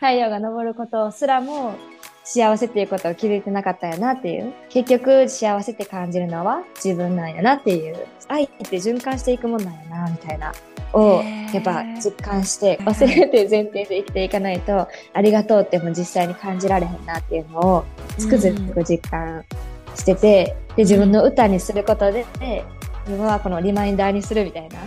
太陽が昇ることすらも幸せっていうことを気づいてなかったんやなっていう。結局幸せって感じるのは自分なんやなっていう。愛って循環していくもんなんやな、みたいな。をやっぱ実感して忘れて前提で生きていかないとありがとうっても実際に感じられへんなっていうのをつくづく実感しててで自分の歌にすることで自分はこのリマインダーにするみたいな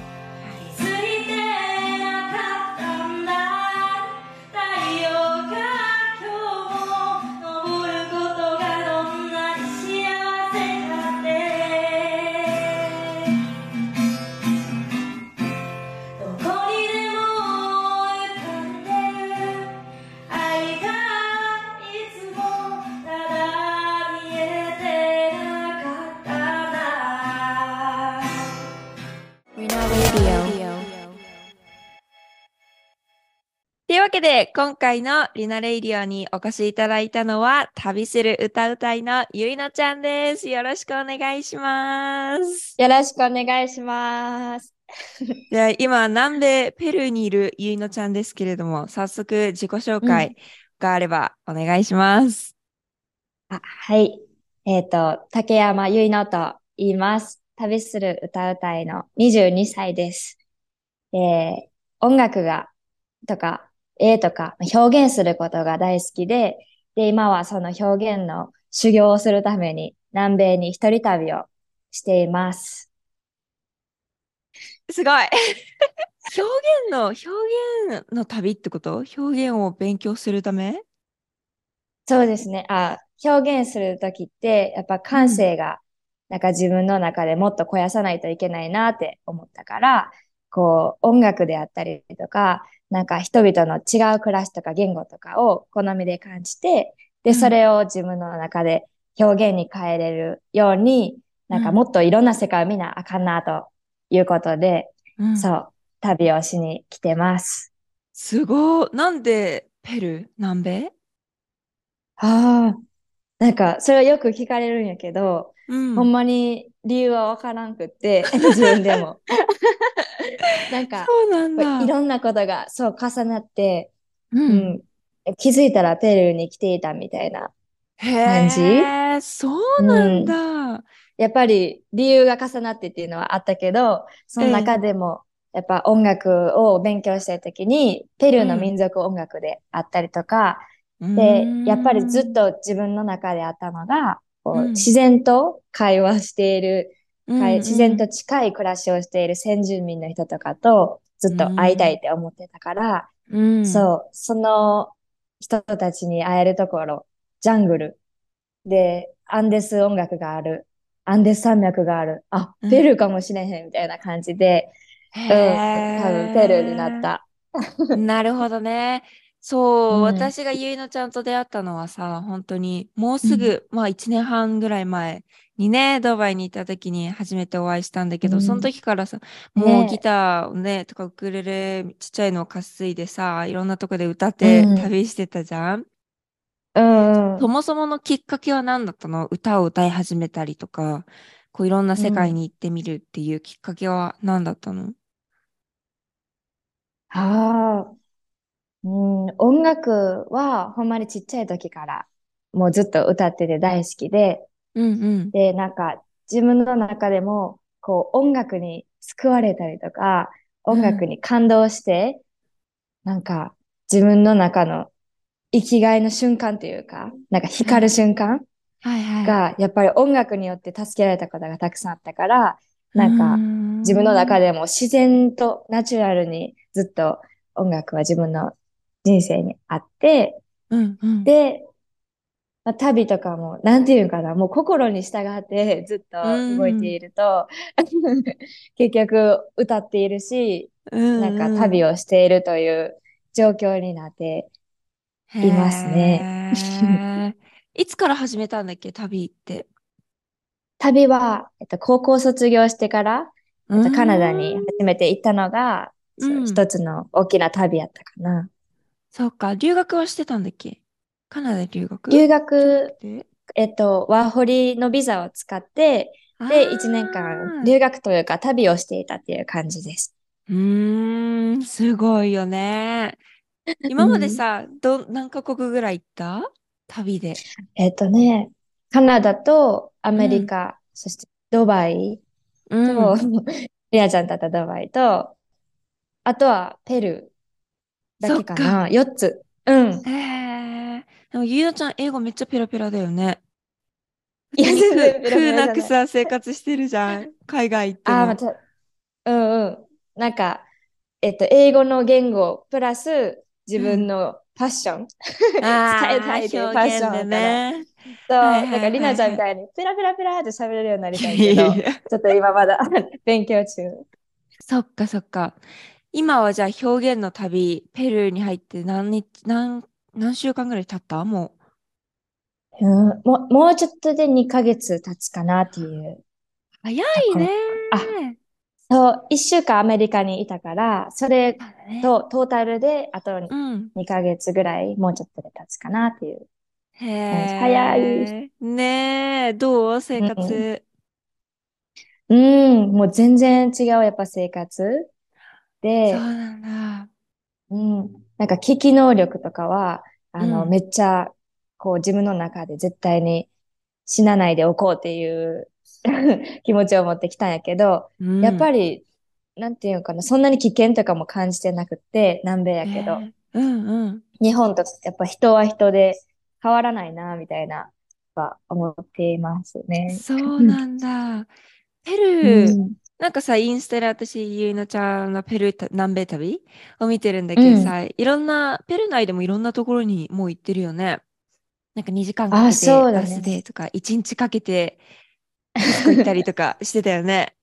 で、今回のリナレイディオにお越しいただいたのは、旅する歌うたいのゆいのちゃんです。よろしくお願いします。よろしくお願いします。で今、南米ペルーにいるゆいのちゃんですけれども、早速自己紹介があればお願いします。うん、あはい。えっ、ー、と、竹山ゆいのと言います。旅する歌うたいの22歳です。えー、音楽がとか絵とか表現することが大好きで、で、今はその表現の修行をするために南米に一人旅をしています。すごい。表現の、表現の旅ってこと？表現を勉強するため？そうですね。あ、表現するときって、やっぱ感性が、なんか自分の中でもっと肥やさないといけないなって思ったから、こう、音楽であったりとか、なんか人々の違う暮らしとか言語とかを好みで感じて、で、それを自分の中で表現に変えれるように、うん、なん。かもっといろんな世界を見なあかんなということで、うん、そう、旅をしに来てます。すごい。なんでペルー？南米？ああ、なんかそれはよく聞かれるんやけど、うん、ほんまに理由はわからんくって、自分でも。なんか、いろんなことがそう重なって、うん、うん、気づいたらペルーに来ていたみたいな感じ。へそうなんだ、うん、やっぱり理由が重なってっていうのはあったけど、その中でも、やっぱ音楽を勉強したいときに、ペルーの民族音楽であったりとか、うん、で、やっぱりずっと自分の中であったのが、自然と会話しているうんうん、自然と近い暮らしをしている先住民の人とかとずっと会いたいって思ってたから、うん、そう、その人たちに会えるところ、ジャングル。でアンデス音楽がある、アンデス山脈がある、あ、ペルーかもしれへんみたいな感じで、うん、多分ペルーになった。なるほどね。そう、うん、私がゆいのちゃんと出会ったのはさ、本当にもうすぐ、うん、まあ1年半ぐらい前にね、ドバイに行った時に初めてお会いしたんだけど、うん、その時からさ、もうギターをね、とかウクレレちっちゃいのを担いでさ、いろんなとこで歌って旅してたじゃん。うん、そもそものきっかけは何だったの？歌を歌い始めたりとか、こういろんな世界に行ってみるっていうきっかけは何だったの、ああ、うん、音楽はほんまにちっちゃい時からもうずっと歌ってて大好きで、うんうん。で、なんか、自分の中でも、こう、音楽に救われたりとか、音楽に感動して、うん、なんか、自分の中の生きがいの瞬間というか、なんか光る瞬間が、やっぱり音楽によって助けられたことがたくさんあったから、なんか、自分の中でも自然とナチュラルにずっと音楽は自分の人生にあって、うんうん、で、まあ、旅とかも、なんていうかな、もう心に従って ずっと動いていると、うん、結局歌っているし、うんうん、なんか旅をしているという状況になっていますね。いつから始めたんだっけ、旅って？旅は、えっと、高校卒業してから、えっと、カナダに初めて行ったのが、うん、一つの大きな旅やったかな。そうか、留学はしてたんだっけ？カナダ留学？留学、えっと、ワーホリのビザを使って、で、1年間留学というか旅をしていたっていう感じです。うーん、すごいよね。今までさ、ど、何カ国ぐらい行った？旅で。えっとね、カナダとアメリカ、うん、そしてドバイと、うん、リアちゃんだったドバイと、あとはペルーだけかな。4つ。うん。へえ。でも、ゆいなちゃん、英語めっちゃペラペラだよね。いや、全然ペラペラなくさ、生活してるじゃん。海外行っても。あ、また、うんうん。なんか、えっと、英語の言語プラス自分のファッション、うん、伝えたいというファッションでね。そう、なんかりなちゃんみたいにペラペラペラって喋れるようになりたいけど、ちょっと今まだ 勉強中。そっかそっか。今はじゃあ表現の旅、ペルーに入って何日、何、何週間ぐらい経った？もう。うん、ももうちょっとで2ヶ月経つかなっていう。早いね。あ、そう、1週間アメリカにいたから、それとトータルであと2ヶ月ぐらい、もうちょっとで経つかなっていう。へえ。早い。ねえ、どう？生活、うん、うん、もう全然違う、やっぱ生活。で、そうなんだ。うん、なんか聞き能力とかは、あの、うん、めっちゃ、こう自分の中で絶対に死なないでおこうっていう 気持ちを持ってきたんやけど、うん、やっぱり、なんていうのかな、そんなに危険とかも感じてなくて、南米やけど、えー、うんうん、日本とやっぱ人は人で変わらないな、みたいな、は思っていますね。そうなんだ。ペルー、うん、なんかさ、インスタで私、ゆいのちゃんのペルー南米旅を見てるんだけどさ、うん、いろんな、ペルー内でもいろんなところにもう行ってるよね。なんか2時間かけてバスでとか、1日かけて行ったりとか してたよね。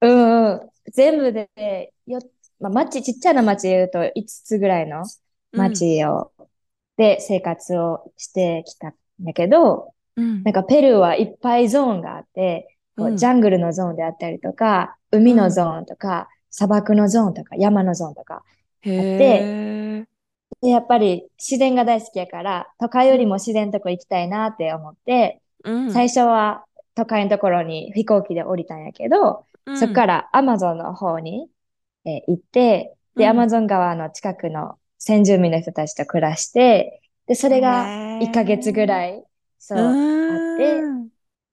うんうん。全部でよ、まあ、町、ちっちゃな町で言うと5つぐらいの町を、うん、で生活をしてきたんだけど、うん、なんかペルーはいっぱいゾーンがあって、こうジャングルのゾーンであったりとか、海のゾーンとか、砂漠のゾーンとか、山のゾーンとかあって、でやっぱり自然が大好きやから、都会よりも自然とこ行きたいなって思って、うん、最初は都会のところに飛行機で降りたんやけど、うん、そこからアマゾンの方に、えー、行って、で、アマゾン川の近くの先住民の人たちと暮らして、で、それが1ヶ月ぐらい、そう、あって、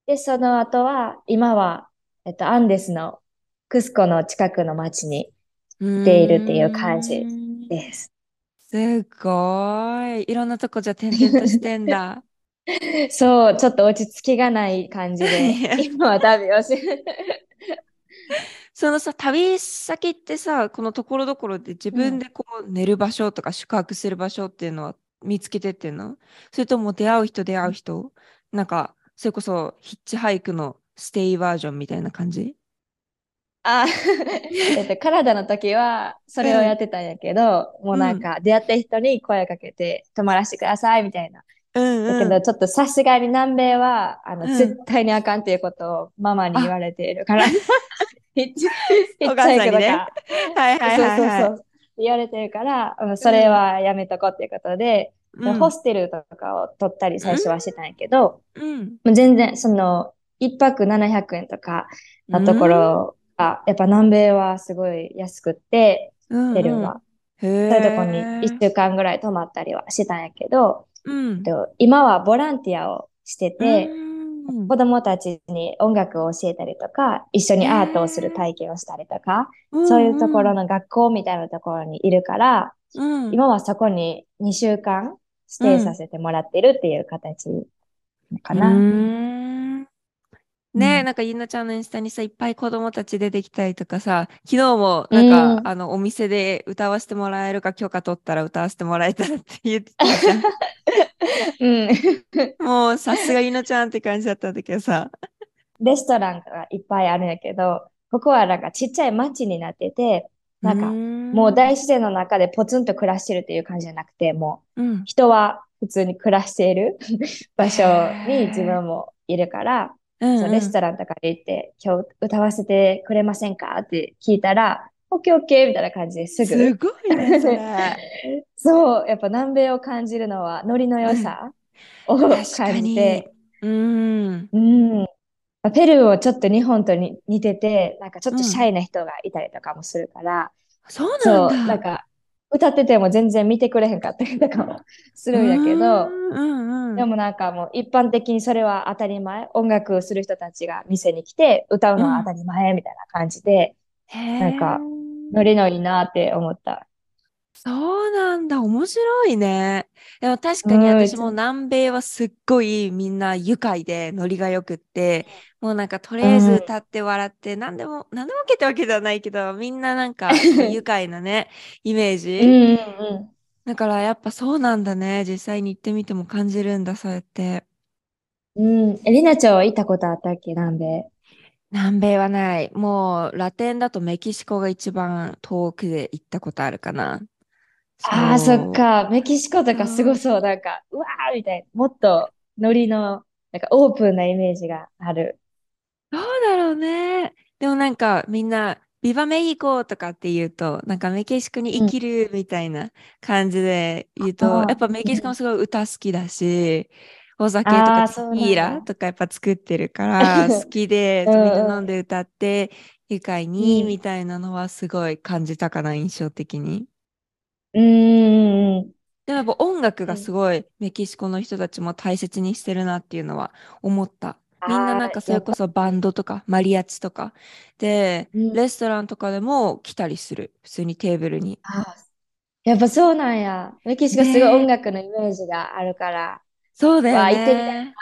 で、その後は、今は、えっと、アンデスのクスコの近くの町に行っているっていう感じです。すごい。いろんなとこじゃ転々としてんだ。そう、ちょっと落ち着きがない感じで、今は旅をし、そのさ、旅先ってさ、このところどころで自分でこう寝る場所とか宿泊する場所っていうのは見つけてってんの？それとも出会う人出会う人？なんか、それこそヒッチハイクのステイバージョンみたいな感じ？あ、えっと、カナダの時はそれをやってたんやけど、うん、もうなんか出会った人に声かけて泊まらせてくださいみたいな。うんだけど、ちょっとさすがに南米は、あの、うん、絶対にあかんっていうことをママに言われているから、ひっちゃいけどか。はいはいはい、はい、そうそうそう。言われてるから、うん、それはやめとこうっていうことで、うん、ホステルとかを取ったり最初はしてたんやけど、うん、もう全然、その、一泊700円とかのところが、やっぱ南米はすごい安くって、ペルー。は。そういうとこに1週間ぐらい泊まったりはしてたんやけど、うん、今はボランティアをしてて、うん、子供たちに音楽を教えたりとか、一緒にアートをする体験をしたりとか、そういうところの学校みたいなところにいるから、うん、今はそこに2週間指定させてもらってるっていう形かな。ね、うん、なんかゆなちゃんのインスタにさいっぱい子供たち出てきたりとかさ昨日もなんか、うん、あのお店で歌わせてもらえるか許可取ったら歌わせてもらえたらって言ってたじゃん。うん、もうさすがゆなちゃんって感じだったんだけどさ。レストランがいっぱいあるんやけどここはなんかちっちゃい町になっててなんかもう大自然の中でポツンと暮らしてるっていう感じじゃなくてもう人は普通に暮らしている 場所に自分もいるから。うんうん、レストランとかで行って、今日歌わせてくれませんかって聞いたら、オッケーオッケーみたいな感じですぐ。すごいね、それ。そう、やっぱ南米を感じるのは、ノリの良さを感じて。うん。うん。ペルーをちょっと日本とに似てて、なんかちょっとシャイな人がいたりとかもするから。うん、そうなんだ。なんか、歌ってても全然見てくれへんかったりとかもするんやけど、うんうん、でもなんかもう一般的にそれは当たり前。音楽する人たちが店に来て歌うのは当たり前みたいな感じで、うん、なんかノリノリなって思った。そうなんだ、面白いね。でも確かに私も南米はすっごいみんな愉快でノリがよくって、もうなんかとりあえず立って笑って、何でも、何でも受けたわけではないけど、みんななんか 愉快なね、イメージ。うんうんうん、だからやっぱそうなんだね。実際に行ってみても感じるんだ、そうやって。うん。え、りなちゃんは行ったことあったっけ？南米。南米はない。もうラテンだとメキシコが一番遠くで行ったことあるかな。ああ、そっか。メキシコとかすごそう。なんか、うわーみたいな。もっとノリの、なんかオープンなイメージがある。どうだろうね。でもなんかみんな、ビバメヒコとかって言うと、なんかメキシコに生きるみたいな感じで言うと、うん、やっぱメキシコもすごい歌好きだし、お酒とかテキーラとかやっぱ作ってるから 好きで、みんな飲んで歌って、愉快にみたいなのはすごい感じたかな、印象的に。うん。でもやっぱ音楽がすごいメキシコの人たちも大切にしてるなっていうのは思った。みんななんかそれこそバンドとかマリアチとかで、レストランとかでも来たりする。普通にテーブルに。やっぱそうなんや。メキシコすごい音楽のイメージがあるから。そうだよね。行ってみたいな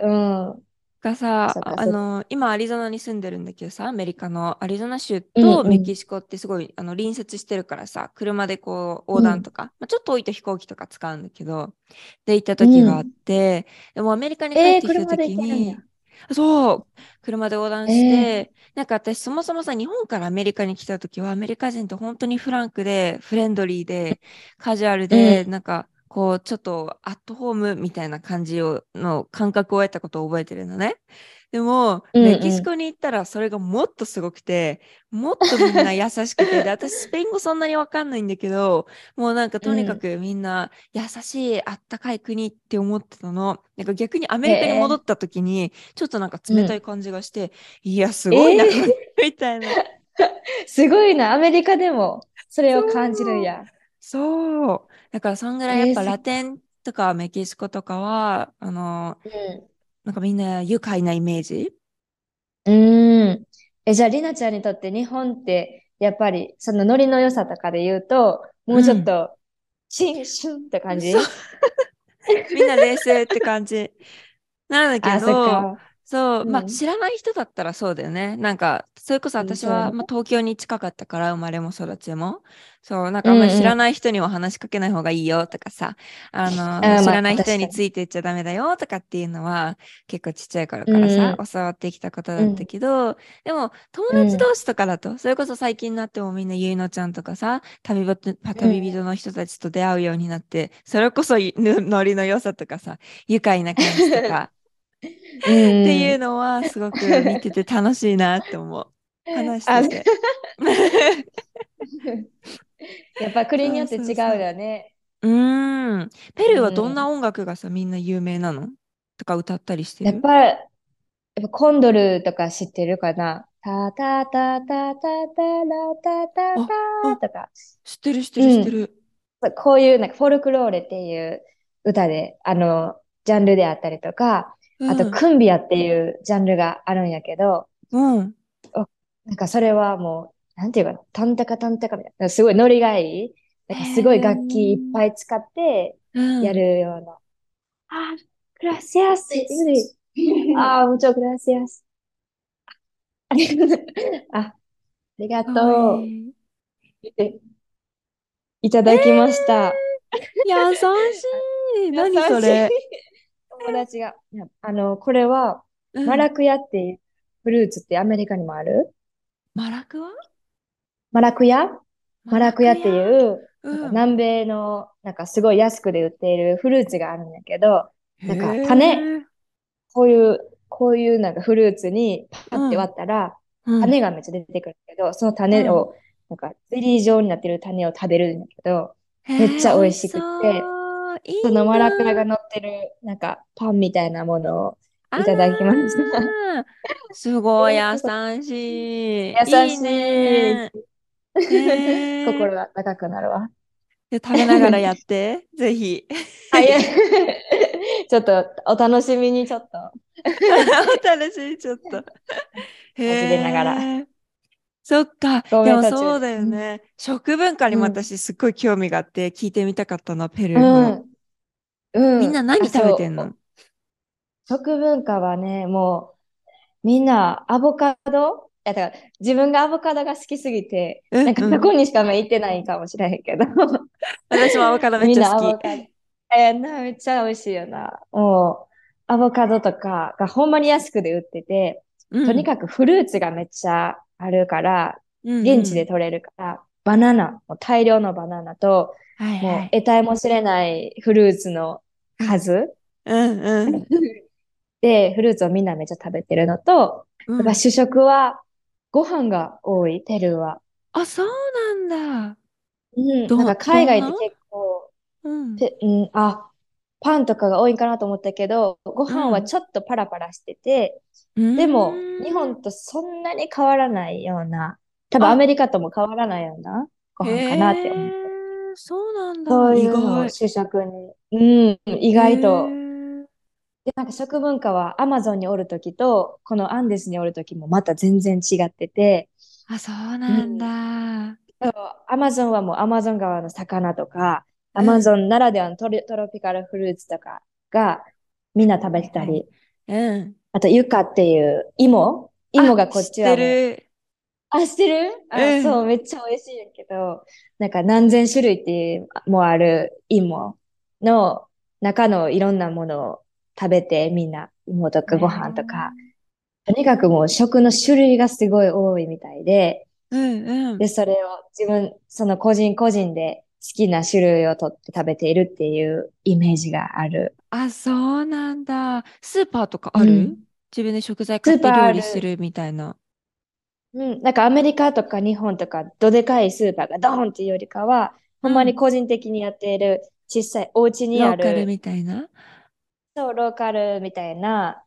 と思って。うん。がさ、あの、今アリゾナに住んでるんだけどさ、アメリカの。アリゾナ州とメキシコってすごい、うんうん、あの隣接してるからさ、車でこう横断とか、うん、まあ、ちょっと置いて飛行機とか使うんだけど、で行った時があって、うん、でもアメリカに帰ってきた時に、えー、そう、車で横断して、えー、なんか私そもそもさ、日本からアメリカに来た時はアメリカ人って本当にフランクで、フレンドリーで、カジュアルで、うん、なんか、こう、ちょっとアットホームみたいな感じをの感覚を得たことを覚えてるのね。でも、うんうん、メキシコに行ったらそれがもっとすごくて、もっとみんな優しくて、で、私スペイン語そんなにわかんないんだけど、もうなんかとにかくみんな優しい、あったかい国って思ってたの。なんか逆にアメリカに戻った時に、ちょっとなんか冷たい感じがして、うん、いや、すごいな、えー、みたいな。すごいな、アメリカでもそれを感じるんや。そう。だからそんぐらいやっぱラテンとかメキシコとかは、あの、うん、なんかみんな愉快なイメージ？うん。え、じゃあ、りなちゃんにとって日本って、やっぱりそのノリの良さとかで言うと、もうちょっと、シンシュンって感じ、みんな冷静って感じ。なんだけど、そう、まあ、知らない人だったらそうだよね。なんか、それこそ私は、まあ、東京に近かったから、生まれも育ちも。そう、なんかあんまり知らない人には話しかけない方がいいよとかさ、あの、知らない人についていっちゃダメだよとかっていうのは、結構ちっちゃい頃からさ、教わってきたことだったけど、でも、友達同士とかだと、それこそ最近になってもみんなゆいのちゃんとかさ、旅人旅人の人たちと出会うようになって、それこそノリの良さとかさ、愉快な感じとか、っていうのはすごく見てて楽しいなって思う。話してて。やっぱ国によって違うよね。うん。ペルーはどんな音楽がさ、みんな有名なの？とか歌ったりしてる？やっぱ、やっぱコンドルとか知ってるかな？タタタタタタラタタタとか。知ってる知ってる知ってる。うん、こういうなんかフォルクローレっていう歌で、あの、ジャンルであったりとか、あと、クンビアっていうジャンルがあるんやけど、うん。なんかそれはもう、なんていうかな、タンタカタンタカみたいな、すごいノリがいい。なんかすごい楽器いっぱい使ってやるような。あ、グ ラシアス。あ、muchas g r a c i あ、ありがとう。いただきました。優しい。何それ。友達が、あの、これは、マラクヤっていうフルーツってアメリカにもある？マラクワマラクヤ？マラクヤっていう、南米の、なんかすごい安くで売っているフルーツがあるんだけど、なんか種、こういう、こういうなんかフルーツにパって割ったら、種がめっちゃ出てくるけど、その種を、なんかゼリー状になってる種を食べるんだけど、めっちゃ美味しくて、いいそのマラクラが乗ってる、なんか、パンみたいなものをいただきました。すごい優しい。優しい。いいね、心が高くなるわ。で食べながらやって、ぜひ。ちょっとお楽しみにちょっと。お楽しみちょっと。へえ。ながら。そっか。でもそうだよね。食文化にも私すっごい興味があって聞いてみたかったな、ペルーの。うん。みんな何食べてんの？食文化はね、もう、みんなアボカド？だから自分がアボカドが好きすぎて、なんかそこにしか行ってないかもしれへんけど。私もアボカドめっちゃ好き。えー、なめっちゃ美味しいよな。もう、アボカドとかがほんまに安くで売ってて、うん、とにかくフルーツがめっちゃあるから、現地で取れるから、バナナ、大量のバナナと、はいはい、もう得体も知れないフルーツの数。うんうん、で、フルーツをみんなめっちゃ食べてるのと、うん、主食はご飯が多い、ペルーは。あ、そうなんだ。うん、なんか海外って結構、うん、うん、あ、パンとかが多いかなと思ったけど、ご飯はちょっとパラパラしてて、うん、でも、日本とそんなに変わらないような、多分アメリカとも変わらないようなご飯かなって思って。そうなんだ。そういうの主食に。うん、意外と。で、なんか食文化はアマゾンにおるときと、このアンデスにおるときもまた全然違ってて。あ、そうなんだ。うんアマゾンはもうアマゾン川の魚とか、アマゾンならではのトロトロピカルフルーツとかがみんな食べてたり、うん、あとユカっていう芋。芋がこっちは。知ってる。あ、知ってる？あ、うん、そう、めっちゃ美味しいんやけど、なんか何千種類っていうもある芋の中のいろんなものを食べてみんな芋とかご飯とか、とにかくもう食の種類がすごい多いみたいで、うんうん、で、それを自分、その個人個人で好きな種類を取って食べているっていうイメージがある。あ、そうなんだ。スーパーとかある、うん、自分で食材買って料理するみたいな。うん、なんかアメリカとか日本とかどでかいスーパーがドーンっていうよりかは、ほんまに個人的にやっている小さいお家にある。ローカルみたいな？そう、ローカルみたいな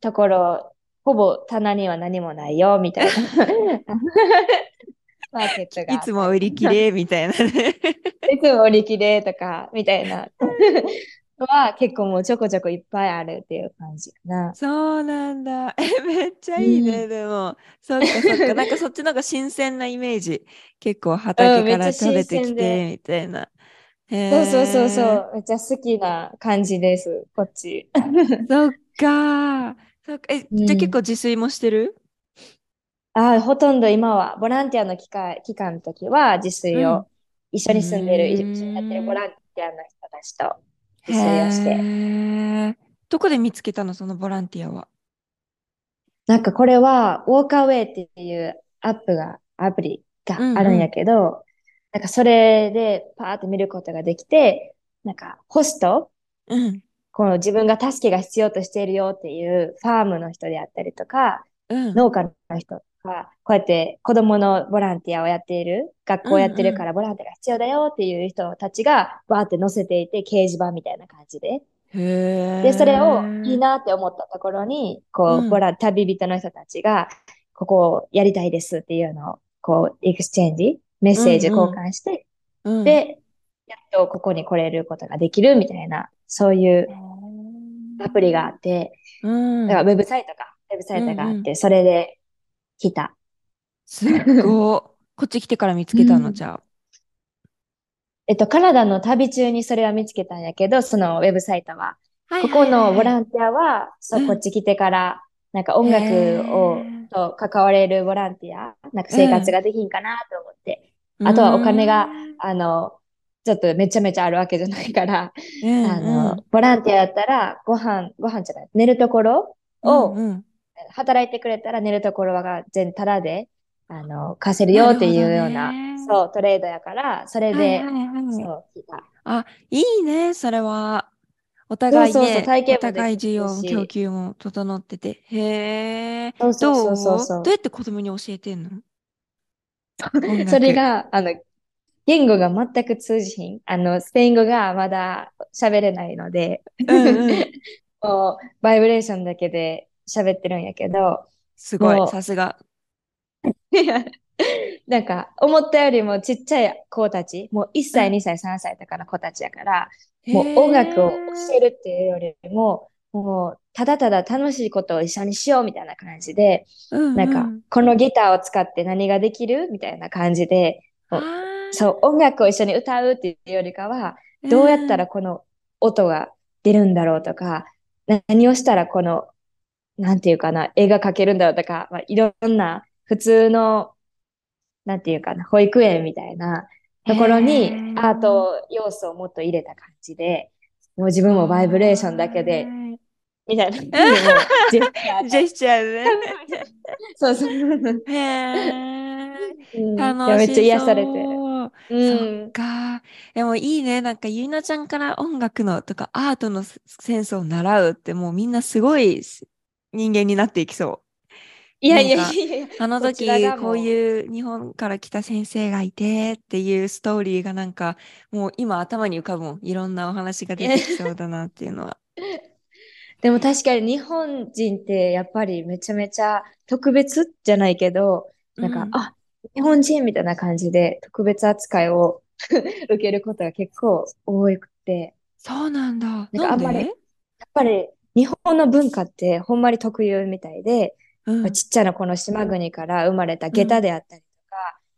ところ、うん、ほぼ棚には何もないよみたいな。マーケットが。いつも売り切れみたいなね。いつも売り切れとか、みたいな。は結構もうちょこちょこいっぱいあるっていう感じかな。そうなんだ。え、めっちゃいいね、うん、でも。そっかそっか。なんかそっちの方が新鮮なイメージ。結構畑から食べてきて、みたいな。そうそうそうそう。めっちゃ好きな感じです、こっち。そっか。そっかえ、じゃあ結構自炊もしてる？あほとんど今は、ボランティアの期間期間の時は自炊を、一緒に住んでる、一緒にやってるボランティアの人たちと自炊をして。どこで見つけたの、そのボランティアは。なんかこれは、ウォーカーウェイっていうアップが、アプリがあるんやけど、うんうん、なんかそれでパーって見ることができて、なんかホスト、うん、この自分が助けが必要としているよっていうファームの人であったりとか、うん、農家の人か、こうやって子供のボランティアをやっている、学校やってるからボランティアが必要だよっていう人たちがバーって載せていて、掲示板みたいな感じで。で、それをいいなって思ったところに、こう、うん、ボラ、旅人の人たちが、ここをやりたいですっていうのを、こう、エクスチェンジ、メッセージ交換して、うん。うん、で、やっとここに来れることができるみたいな、そういうアプリがあって、うん、だからウェブサイトか、ブサイトがあって、うんうん、それで来た。すごい。こっち来てから見つけたの、うん、じゃあ。えっと、カナダの旅中にそれは見つけたんやけど、そのウェブサイトは。ここのボランティアは、そう、こっち来てから、なんか音楽を、と関われるボランティア、なんか生活ができんかなと思って。うん、あとはお金が、あの、ちょっとめちゃめちゃあるわけじゃないから、うんうん、あの、ボランティアだったら、ご飯、ご飯じゃない、寝るところを、うんうん働いてくれたら寝るところは全タダで、あの、貸せるよっていうような、そう、トレードやから、それで、はいはいはい、そう、聞いた。あ、いいね、それは。お互いね、そうそうそうお互い需要、供給も整ってて。へえ。そうそうそうそうどう？やって子供に教えてんの？それが、あの、言語が全く通じひん。あの、スペイン語がまだ喋れないので、うんうん、バイブレーションだけで喋ってるんやけど。すごい、さすが。なんか、思ったよりもちっちゃい子たち、もう1歳、2歳、3歳とかの子たちやから、もう音楽を教えるっていうよりも、もう、ただただ楽しいことを一緒にしようみたいな感じで、うんうん、なんか、このギターを使って何ができるみたいな感じで、そう、音楽を一緒に歌うっていうよりかは、どうやったらこの音が出るんだろうとか、何をしたらこの、なんていうかな、絵が描けるんだろうとか、まあ、いろんな普通の、なんていうかな、保育園みたいなところにアート要素をもっと入れた感じで、もう自分もバイブレーションだけで、みたいな。ジェスチャーね。そうそう。へえ。楽しい。めっちゃ癒されてる。うん、そっか。でもいいね。なんか、ゆいなちゃんから音楽のとかアートのセンスを習うって、もうみんなすごい人間になっていきそう。いやいやいやいや。あの時、こういう日本から来た先生がいてっていうストーリーがなんか、もう今頭に浮かぶもん。いろんなお話が出てきそうだなっていうのは。でも確かに日本人ってやっぱりめちゃめちゃ特別じゃないけど、なんか、うん、あ、日本人みたいな感じで特別扱いを 受けることが結構多くて。そうなんだ。なんかあんまり、やっぱり日本の文化ってほんまに特有みたいで、うん、ちっちゃなこの島国から生まれた下駄であったりと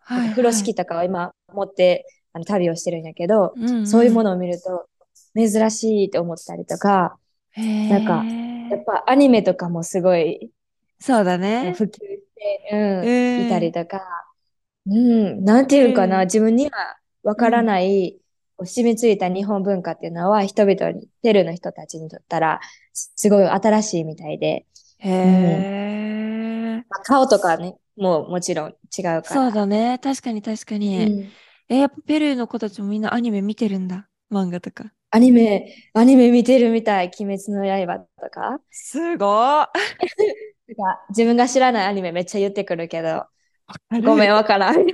か、うん、風呂敷とかを今持ってあの旅をしてるんやけど、うんうん、そういうものを見ると珍しいと思ったりとか、なんか、やっぱアニメとかもすごい、そうだね。普及して、うん、いたりとか、うん、なんていうかな、自分にはわからない、染みついた日本文化っていうのは、人々に、ペルーの人たちにとったら、すごい新しいみたいで。へえ、まあ、顔とかね、もうもちろん違うから。そうだね。確かに確かに。うん、え、やっぱペルーの子たちもみんなアニメ見てるんだ？漫画とか。アニメ、アニメ見てるみたい。鬼滅の刃とか。すごい。自分が知らないアニメめっちゃ言ってくるけど、ごめん、わからん。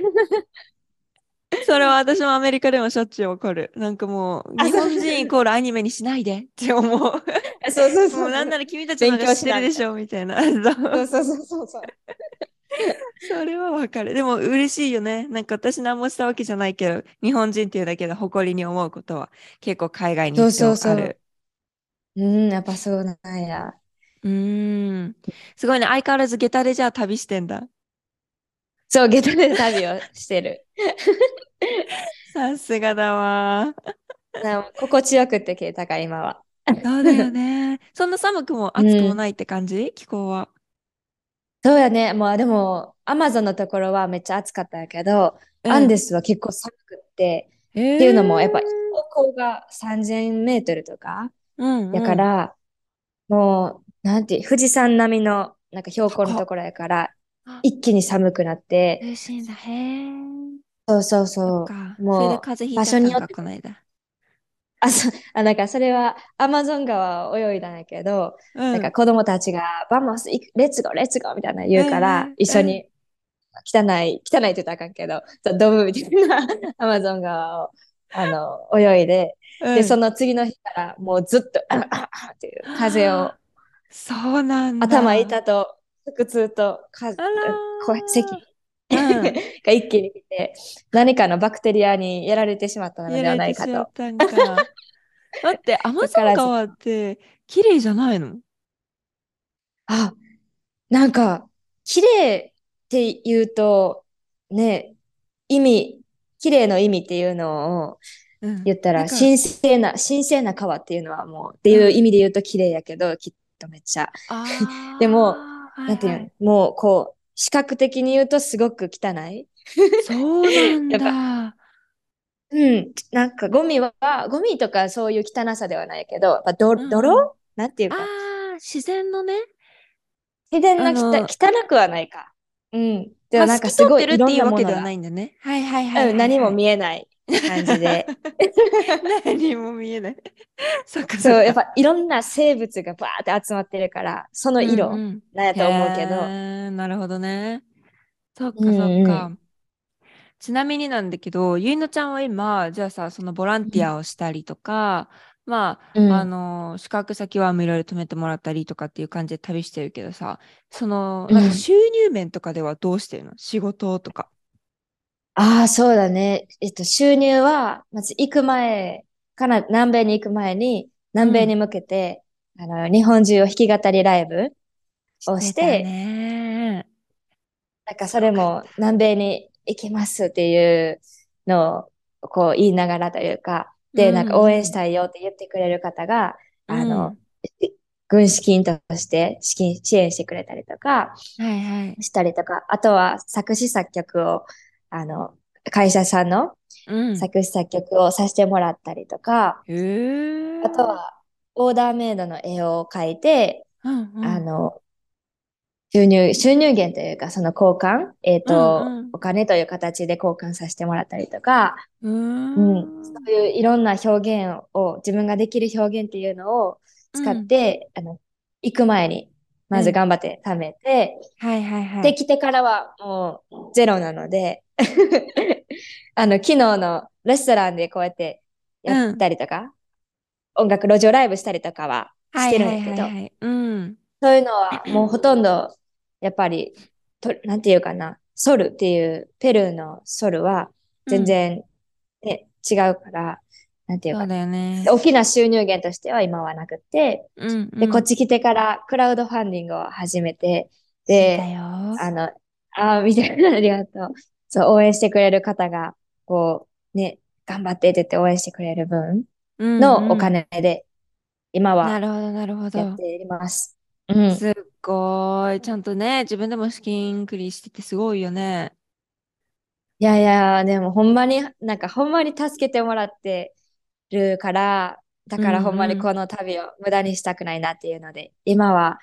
それは私もアメリカでもしょっちゅう起こる。なんかもう、日本人イコールアニメにしないでって思う。そうそうそう。もうなんなら君たちのが知ってるでしょみたいな。そうそうそうそう。それはわかる。でも嬉しいよね。なんか私何もしたわけじゃないけど、日本人っていうだけで誇りに思うことは結構海外に行ってもある。そうそうそううん、やっぱそうなんや。うん。すごいね。相変わらず下駄でじゃあ旅してんだ。そう、下駄で旅をしてる。さすがだわ。心地よくって消えたか、今は。そうだよね。そんな寒くも暑くもないって感じ、うん、気候は。そうやね。まあでも、アマゾンのところはめっちゃ暑かったけど、うん、アンデスは結構寒くって、っていうのも、やっぱ標高が3000メートルとか、うんうん、やから、もう、なんて、富士山並みの、なんか標高のところやから、一気に寒くなって。嬉しいんだ。へそうそうそう。もう、場所によって。あ、そ、あ、なんかそれはアマゾン川を泳いだんやけど、うん、なんか子供たちが、 vamos、let's go、let's go みたいな言うから、一緒に、汚い、汚いって言ったらあかんけど、ドブみたいな アマゾン川を、あの、泳いで、うん、で、その次の日からもうずっと、あああっていう風を、そうなんだ。頭痛と、腹痛と、か、声、咳。が一気に来て、何かのバクテリアにやられてしまったのではないかと。待 って、アマゾン川って綺麗じゃないの？あ、なんか、綺麗って言うと、ね、意味、綺麗の意味っていうのを言ったら、うん、神聖な、神聖な川っていうのはもう、っていう意味で言うと綺麗やけど、うん、きっとめっちゃ。でも、なんていうの、もうこう、視覚的に言うとすごく汚い。そうなんだ。うん。なんかゴミは、ゴミとかそういう汚さではないけど、やっぱど、泥、うん、なんていうか。ああ、自然のね。自然の汚汚くはないか。うん。でもなんかすごいいろんなものが。ないんだね。はいはいはい、はいうん、何も見えない感じで。何も見えない。そっかそう、やっぱいろんな生物がバーって集まってるから、その色なんやと思うけど。うんうん、なるほどね。そっかそっか。うんうんちなみになんだけど、ゆいのちゃんは今、じゃあさ、そのボランティアをしたりとか、まあ、うん、あの、宿泊先はいろいろ泊めてもらったりとかっていう感じで旅してるけどさ、その、なんか収入面とかではどうしてるの、うん、仕事とか。ああ、そうだね。えっと、収入は、まず行く前から、南米に行く前に、南米に向けて、うん、あの、日本中を弾き語りライブをして、ね、なんかそれも南米に行きますっていうのをこう言いながらというか、で、なんか応援したいよって言ってくれる方が、うん、あの、軍資金として資金支援してくれたりとか、はいはい、したりとか、あとは作詞作曲を、あの、会社さんの作詞作曲をさせてもらったりとか、うん、あとはオーダーメイドの絵を描いて、うんうん、あの、収入、収入源というか、その交換、えっ、ー、と、うんうん、お金という形で交換させてもらったりとか、うん、うん、そういういろんな表現を、自分ができる表現っていうのを使って、うん、あの、行く前に、まず頑張って貯めて、うん、はいはいはい。で、来てからはもうゼロなので、あの、昨日のレストランでこうやってやったりとか、音楽路上ライブしたりとかはしてるんだけど、そういうのはもうほとんどやっぱり、となんていうかな、ソルっていう、ペルーのソルは全然ね、うん、違うから、なんていうかな、ね、大きな収入源としては今はなくて、うんうん、で、こっち来てからクラウドファンディングを始めて、で、あの、あみたいな、ありがとう。そう、応援してくれる方が、こう、ね、頑張ってって言って応援してくれる分のお金で、今は、なるほど、なるほど。やっています。うん。すっごい。ちゃんとね、自分でも資金繰りしててすごいよね。いやいや、でもほんまに、なんかほんまに助けてもらってるから、だからほんまにこの旅を無駄にしたくないなっていうので、今は、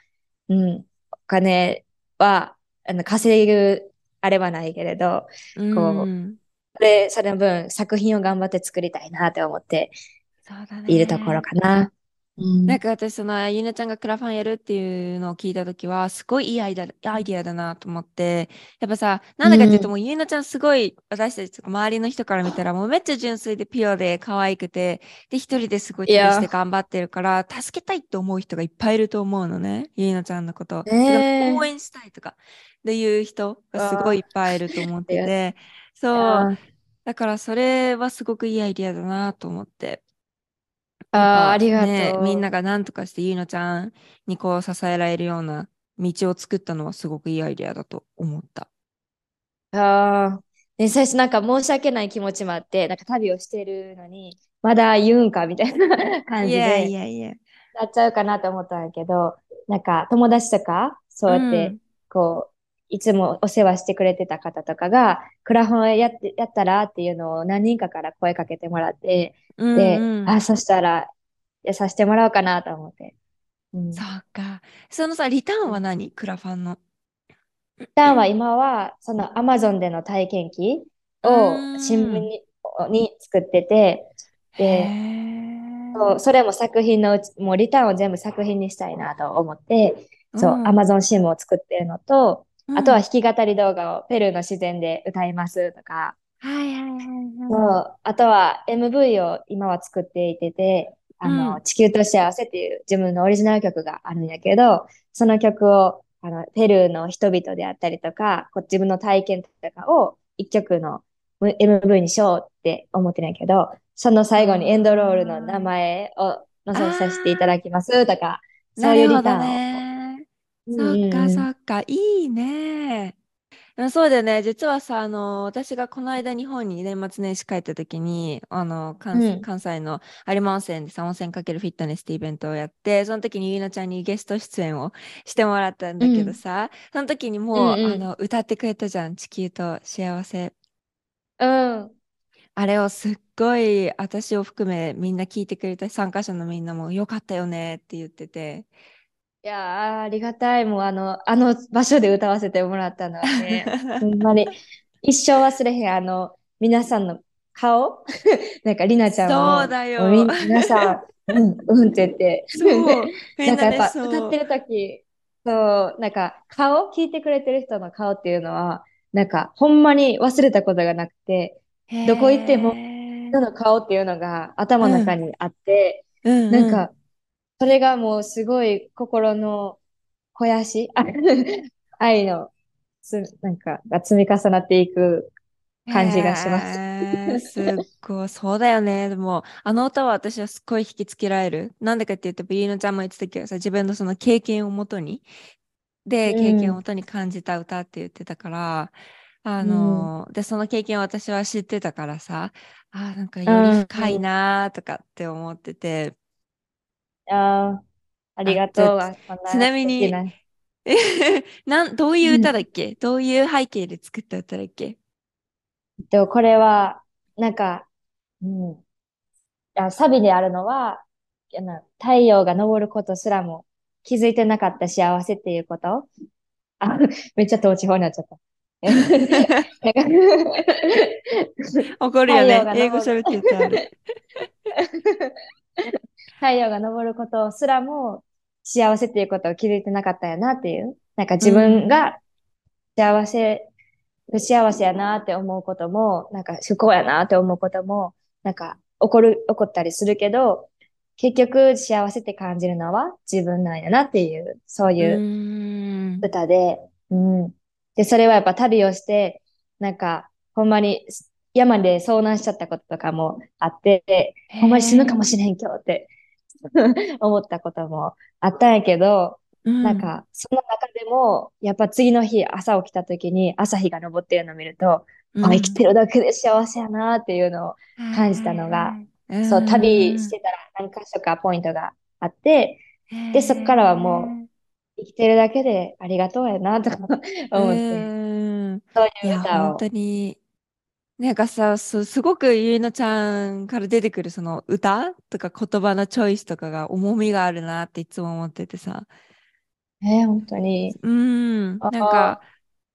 うん、お金は、あの、稼ぐあれはないけれど、こう、それ、それの分作品を頑張って作りたいなって思っているところかな。なんか私、その、ゆなちゃんがクラファンやるっていうのを聞いたときは、すごいいいアイデアアイデアだなと思って、やっぱさ、なんだかっていうと、もうゆなちゃんすごい、私たちとか周りの人から見たら、もうめっちゃ純粋でピュアで可愛くて、で、一人ですごい旅して頑張ってるから、助けたいって思う人がいっぱいいると思うのね、ゆなちゃんのこと。え。ー、応援したいとか、っていう人がすごいいっぱいいると思ってて、そう。だからそれはすごくいいアイデアだなと思って。ああ、ありがとう、ね。みんなが何とかしてゆいのちゃんにこう支えられるような道を作ったのはすごくいいアイデアだと思った。ああ、ね、最初なんか申し訳ない気持ちもあって、なんか旅をしてるのに、まだ言うんかみたいな 感じで、いやいやいや。なっちゃうかなと思ったんだけど、なんか友達とか、そうやって、こう、いつもお世話してくれてた方とかが、クラファンやってやったらっていうのを何人かから声かけてもらって、うんうん、で、あ、そしたら、やさせてもらおうかなと思って。うん、そうか。そのさ、リターンは何？クラファンの。リターンは今は、そのアマゾンでの体験記を新聞にに作ってて、で、そうそれも作品のうち、もうリターンを全部作品にしたいなと思って、そう、アマゾン新聞を作ってるのと、あとは弾き語り動画をペルーの自然で歌いますとか、はいはいはい、はい。そう。あとは MV を今は作っていてて、あの、うん、地球と幸せっていう自分のオリジナル曲があるんやけど、その曲をあのペルーの人々であったりとか、こ自分の体験とかを一曲の MV にしようって思ってないけど、その最後にエンドロールの名前を載せさせていただきますとか、そういうリターンをそっかそっか、いいね。そうだよね。実はさ、あの、私がこの間日本に年末年始帰った時に、あの、関西関西の有馬温泉でさ、温泉かけるフィットネスってイベントをやって、その時にゆいなちゃんにゲスト出演をしてもらったんだけどさ、その時にもう、うんあの、歌ってくれたじゃん、地球と幸せ。うん。あれをすっごい私を含めみんな聞いてくれた参加者のみんなもよかったよねって言ってて、いやありがたい。もうあの、あの場所で歌わせてもらったのはね、ほんまに一生忘れへん、あの、皆さんの顔 なんか、りなちゃんはそうだよ。皆さん、うん、うんって言って。そう。なんかやっぱ歌ってる時、そう、なんか顔、聞いてくれてる人の顔っていうのは、なんかほんまに忘れたことがなくて、どこ行っても人の顔っていうのが頭の中にあって、うんうん、なんか、それがもうすごい心の肥やし、愛のつ、なんか、が積み重なっていく感じがします。えー、すっごい、そうだよね。でも、あの歌は私はすっごい引きつけられる。なんでかって言うと、ビリーノちゃんも言ってたけどさ、自分のその経験をもとに、で、経験をもとに感じた歌って言ってたから、あの、うん、で、その経験を私は知ってたからさ、あなんかより深いなとかって思ってて。ああ、ありがとう。ちなみに、なん どういう歌だっけ、うん、どういう背景で作った歌だっけ？でもこれは、なんか、うん、あサビであるのは、太陽が昇ることすらも気づいてなかった幸せっていうこと？あ、めっちゃ統治法になっちゃった。怒るよね。英語喋って言ってある。太陽が昇ることすらも幸せっていうことを気づいてなかったよなっていう。なんか自分が幸せ、不幸せやなって思うことも、なんか不幸やなって思うことも、なんか起こる、起こったりするけど、結局幸せって感じるのは自分なんやなっていう、そういう歌で、うん。で、それはやっぱ旅をして、なんか、ほんまに山で遭難しちゃったこととかもあって、ほんまに死ぬかもしれん今日って 思ったこともあったんやけど、うん、なんか、その中でも、やっぱ次の日、朝起きた時に朝日が昇ってるのを見ると、うん、あ、生きてるだけで幸せやなっていうのを感じたのが、そう、旅してたら何箇所かポイントがあって、で、そこからはもう、生きてるだけでありがとうやなとか思って、そういう歌を。本当に、なんかさ、すすごくゆいのちゃんから出てくるその歌とか言葉のチョイスとかが重みがあるなっていつも思っててさ。えー、本当に。うん。なんか、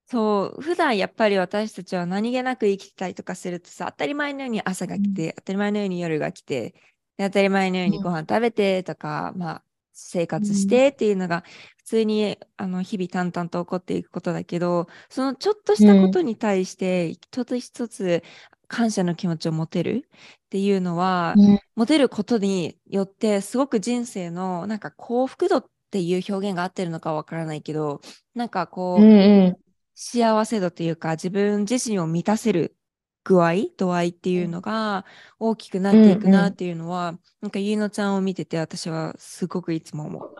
そう、普段やっぱり私たちは何気なく生きてたりとかするとさ、当たり前のように朝が来て、うん、当たり前のように夜が来て、で当たり前のようにご飯食べてとか、うん、まあ、生活してっていうのが普通にあの日々淡々と起こっていくことだけど、そのちょっとしたことに対して一つ一つ感謝の気持ちを持てるっていうのは、うん、持てることによってすごく人生のなんか幸福度っていう表現が合ってるのかわからないけど、なんかこう、うんうん。幸せ度というか自分自身を満たせる具合度合いっていうのが大きくなっていくなっていうのは、うんうん、なんかゆいのちゃんを見てて私はすごくいつも思う。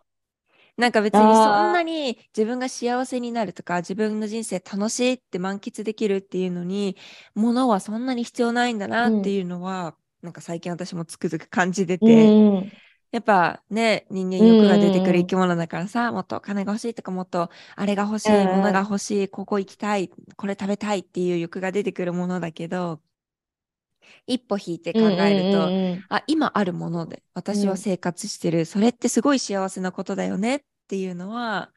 なんか別にそんなに自分が幸せになるとか自分の人生楽しいって満喫できるっていうのに物はそんなに必要ないんだなっていうのは、うん、なんか最近私もつくづく感じてて、うん、やっぱね、人間欲が出てくる生き物だからさ、もっと金が欲しいとか、もっとあれが欲しい、ものが欲しい、ここ行きたい、これ食べたいっていう欲が出てくるものだけど、一歩引いて考えると、あ、今あるもので私は生活してる、うん、それってすごい幸せなことだよねっていうのは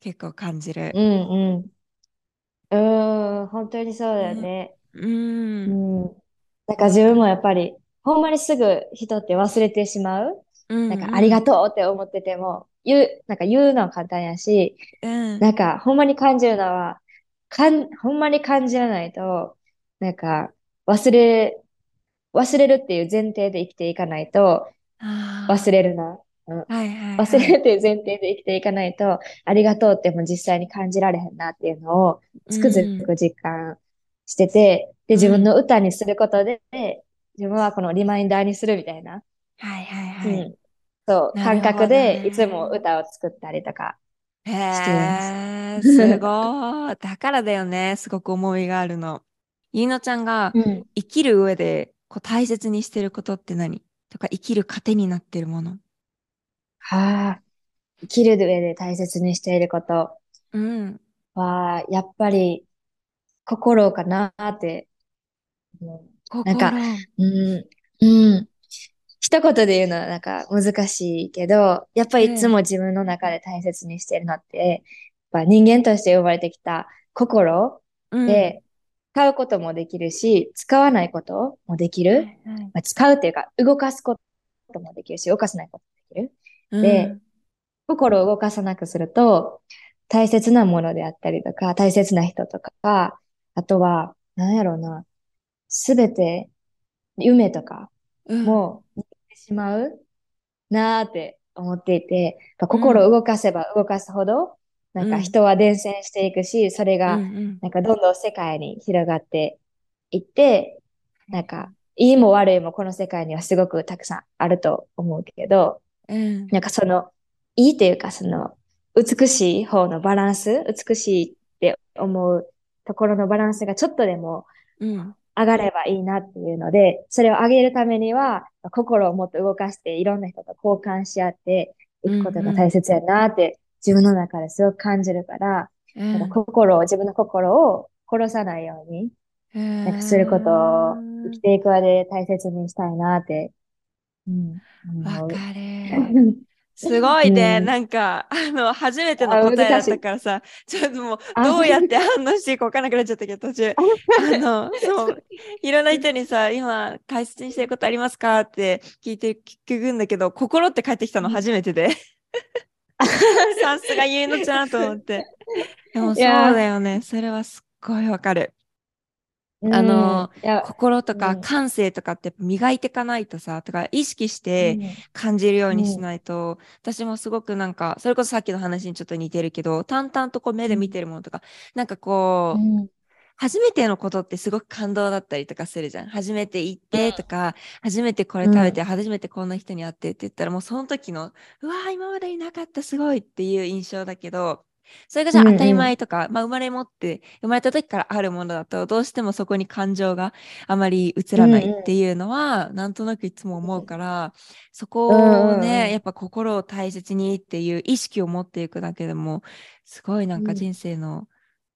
結構感じる。うんうん。うん、本当にそうだよね。うん。うん。なんか自分もやっぱり、ほんまにすぐ人って忘れてしまう。なんかありがとうって思ってても、言う、なんか言うのは簡単やし、うん、なんかほんまに感じるのは、かん、ほんまに感じらないと、なんか忘れ、忘れるっていう前提で生きていかないと、忘れるな。うん、はいはい、忘れるっていう前提で生きていかないと、ありがとうっても実際に感じられへんなっていうのをつくづく実感してて、で、自分の歌にすることで、自分はこのリマインダーにするみたいな。はいはいはい。うん、そう、感覚でいつも歌を作ったりとかしてます。すごい。だからだよね。すごく思いがあるの。ゆいのちゃんが生きる上でこう大切にしてることって何？とか生きる糧になってるもの。はあ、生きる上で大切にしていること。は、やっぱり心かなって。なんか、うん、うん。一言で言うのはなんか難しいけど、やっぱりいつも自分の中で大切にしてるのって、やっぱ人間として呼ばれてきた心で、使うこともできるし、使わないこともできる。まあ、使うっていうか、動かすこともできるし、動かさないこともできる。で、心を動かさなくすると、大切なものであったりとか、大切な人とか、あとは、なんやろうな、すべて、夢とかも、しまう。なーって思っていて、心を動かせば動かすほど、なんか人は伝染していくし、それが、なんかどんどん世界に広がっていって、なんか、いいも悪いもこの世界にはすごくたくさんあると思うけど、うん、なんかその、いいっていうか、その、美しい方のバランス、美しいって思うところのバランスがちょっとでも上がればいいなっていうので、それを上げるためには、心をもっと動かしていろんな人と交換し合っていくことが大切やなって自分の中ですごく感じるから、うん、なんか心を、自分の心を殺さないように、なんかすることを生きていく上で大切にしたいなって、うん、わかる。すごいね、うん、なんか、あの、初めての答えだったからさ、ちょっともう、どうやって反応していいか分からなくなっちゃったけど、途中、あの、そう、いろんな人にさ、今、大切にしてることありますかって聞いて聞くんだけど、心って帰ってきたの初めてで。さすがゆいのちゃんと思って。でもそうだよね。それはすっごいわかる。あの、心とか感性とかって磨いていかないとさ、とか意識して感じるようにしないと、うん、私もすごくなんか、それこそさっきの話にちょっと似てるけど、淡々とこう目で見てるものとか、なんかこう、うん、初めてのことってすごく感動だったりとかするじゃん。初めて行ってとか、初めてこれ食べて、初めてこんな人に会ってって言ったら、もうその時の、うわー、今までになかった、すごいっていう印象だけど、それがじゃあ当たり前とか、うんうん、まあ生まれ持って、生まれた時からあるものだと、どうしてもそこに感情があまり映らないっていうのは、うんうん、なんとなくいつも思うから、そこをね、うん、やっぱ心を大切にっていう意識を持っていくだけでも、すごいなんか人生の、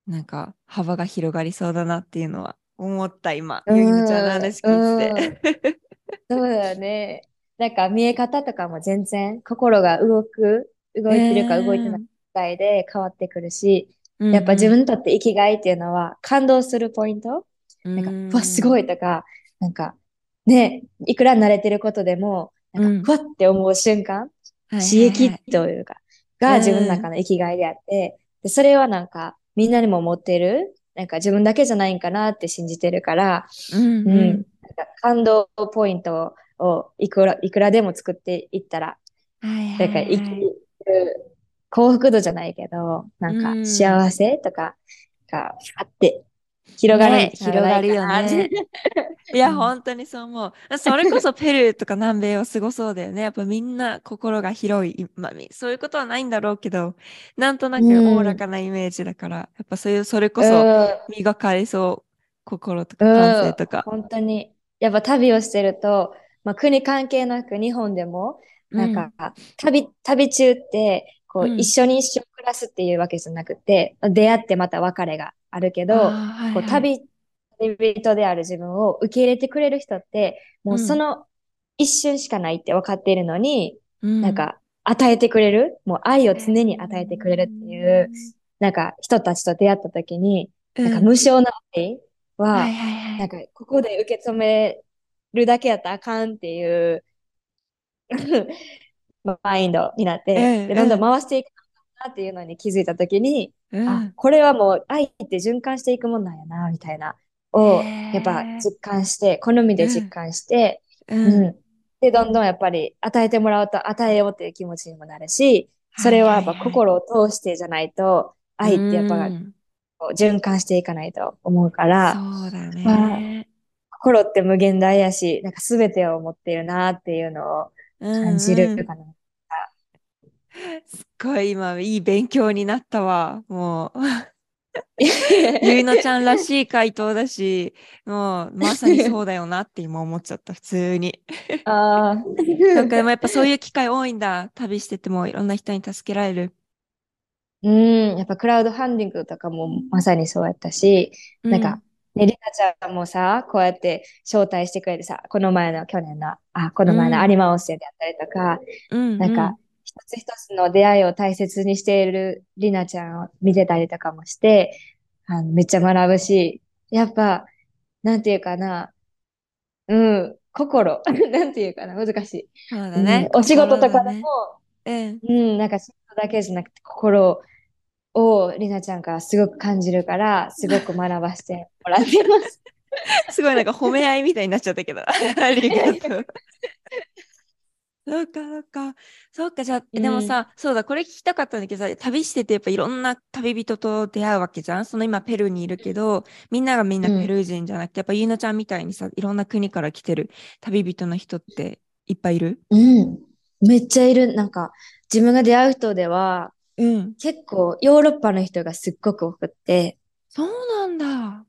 なんか幅が広がりそうだなっていうのは思った今、ゆいのちゃんの話聞いて。そうだね。なんか見え方とかも全然心が動く、動いてるか動いてないかで変わってくるし、えー、やっぱ自分にとって生きがいっていうのは感動するポイント、なんか、わ、すごいとか、なんか、ね、いくら慣れてることでも、なんか、ふわって思う瞬間、刺激というか、が自分の中の生きがいであって、でそれはなんか、みんなにも持ってる、なんか自分だけじゃないんかなって信じてるから、うん、うん、なんか感動ポイントをいくらいくらでも作っていったら、はいはいはい、生きる幸福度じゃないけど、なんか幸せとかがあって広がる、ね、広がるよね。いや、本当にそう思う。それこそペルーとか南米はすごそうだよね。やっぱみんな心が広い。まあ、そういうことはないんだろうけど、なんとなくおおらかなイメージだから、やっぱそういう、それこそ磨かれそう。心とか感性とか。本当に。やっぱ旅をしてると、まあ、国関係なく日本でも、なんか、うん、旅、旅中って、こう、うん、一緒に一生暮らすっていうわけじゃなくて、出会ってまた別れがあるけど、はいはい、こう旅、旅人である自分を受け入れてくれる人って、もうその一瞬しかないって分かっているのに、うん、なんか与えてくれる、もう愛を常に与えてくれるっていう、なんか人たちと出会った時に、なんか無償な愛は、なんかここで受け止めるだけやったらあかんっていう マインドになって、でどんどん回していくなっていうのに気づいたときに、うん、あ、これはもう愛って循環していくもんなんやな、みたいな、を、やっぱ実感して、好みで実感して、うん、うん、で、どんどんやっぱり与えてもらうと与えようっていう気持ちにもなるし、それはやっぱ心を通してじゃないと、愛ってやっぱ、循環していかないと思うから、そうだね、まあ。心って無限大やし、なんか全てを持っているなっていうのを感じるかな。す っごい今いい勉強になったわ。もう。ゆいのちゃんらしい回答だし、もうまさにそうだよなって今思っちゃった、普通に。ああ。なんかでもやっぱそういう機会多いんだ。旅しててもいろんな人に助けられる。うん、やっぱクラウドファンディングとかもまさにそうやったし、うん、なんか、ね、りなちゃんもさ、こうやって招待してくれてさ、この前の去年の、あ、この前の有馬温泉であったりとか、うん、なんか、一つ一つの出会いを大切にしているりなちゃんを見てたりとかもして、あのめっちゃ学ぶし、やっぱ、なんていうかな、うん、心、なんていうかな、難しい。そうだね。うん、お仕事とかでも、ね、うん、うん、なんか仕事だけじゃなくて心をりなちゃんからすごく感じるから、すごく学ばせてもらってます。すごいなんか褒め合いみたいになっちゃったけど、ありがとう。そうか、そうか。そうか、じゃあ、でもさ、そうだ、これ聞きたかったんだけどさ、旅しててやっぱいろんな旅人と出会うわけじゃんその今ペルーにいるけど、みんながみんなペルー人じゃなくて、やっぱゆいのちゃんみたいにさ、いろんな国から来てる旅人の人っていっぱいいる？うん。めっちゃいる。なんか、自分が出会う人では、うん、結構ヨーロッパの人がすっごく多くって。そうなんだ。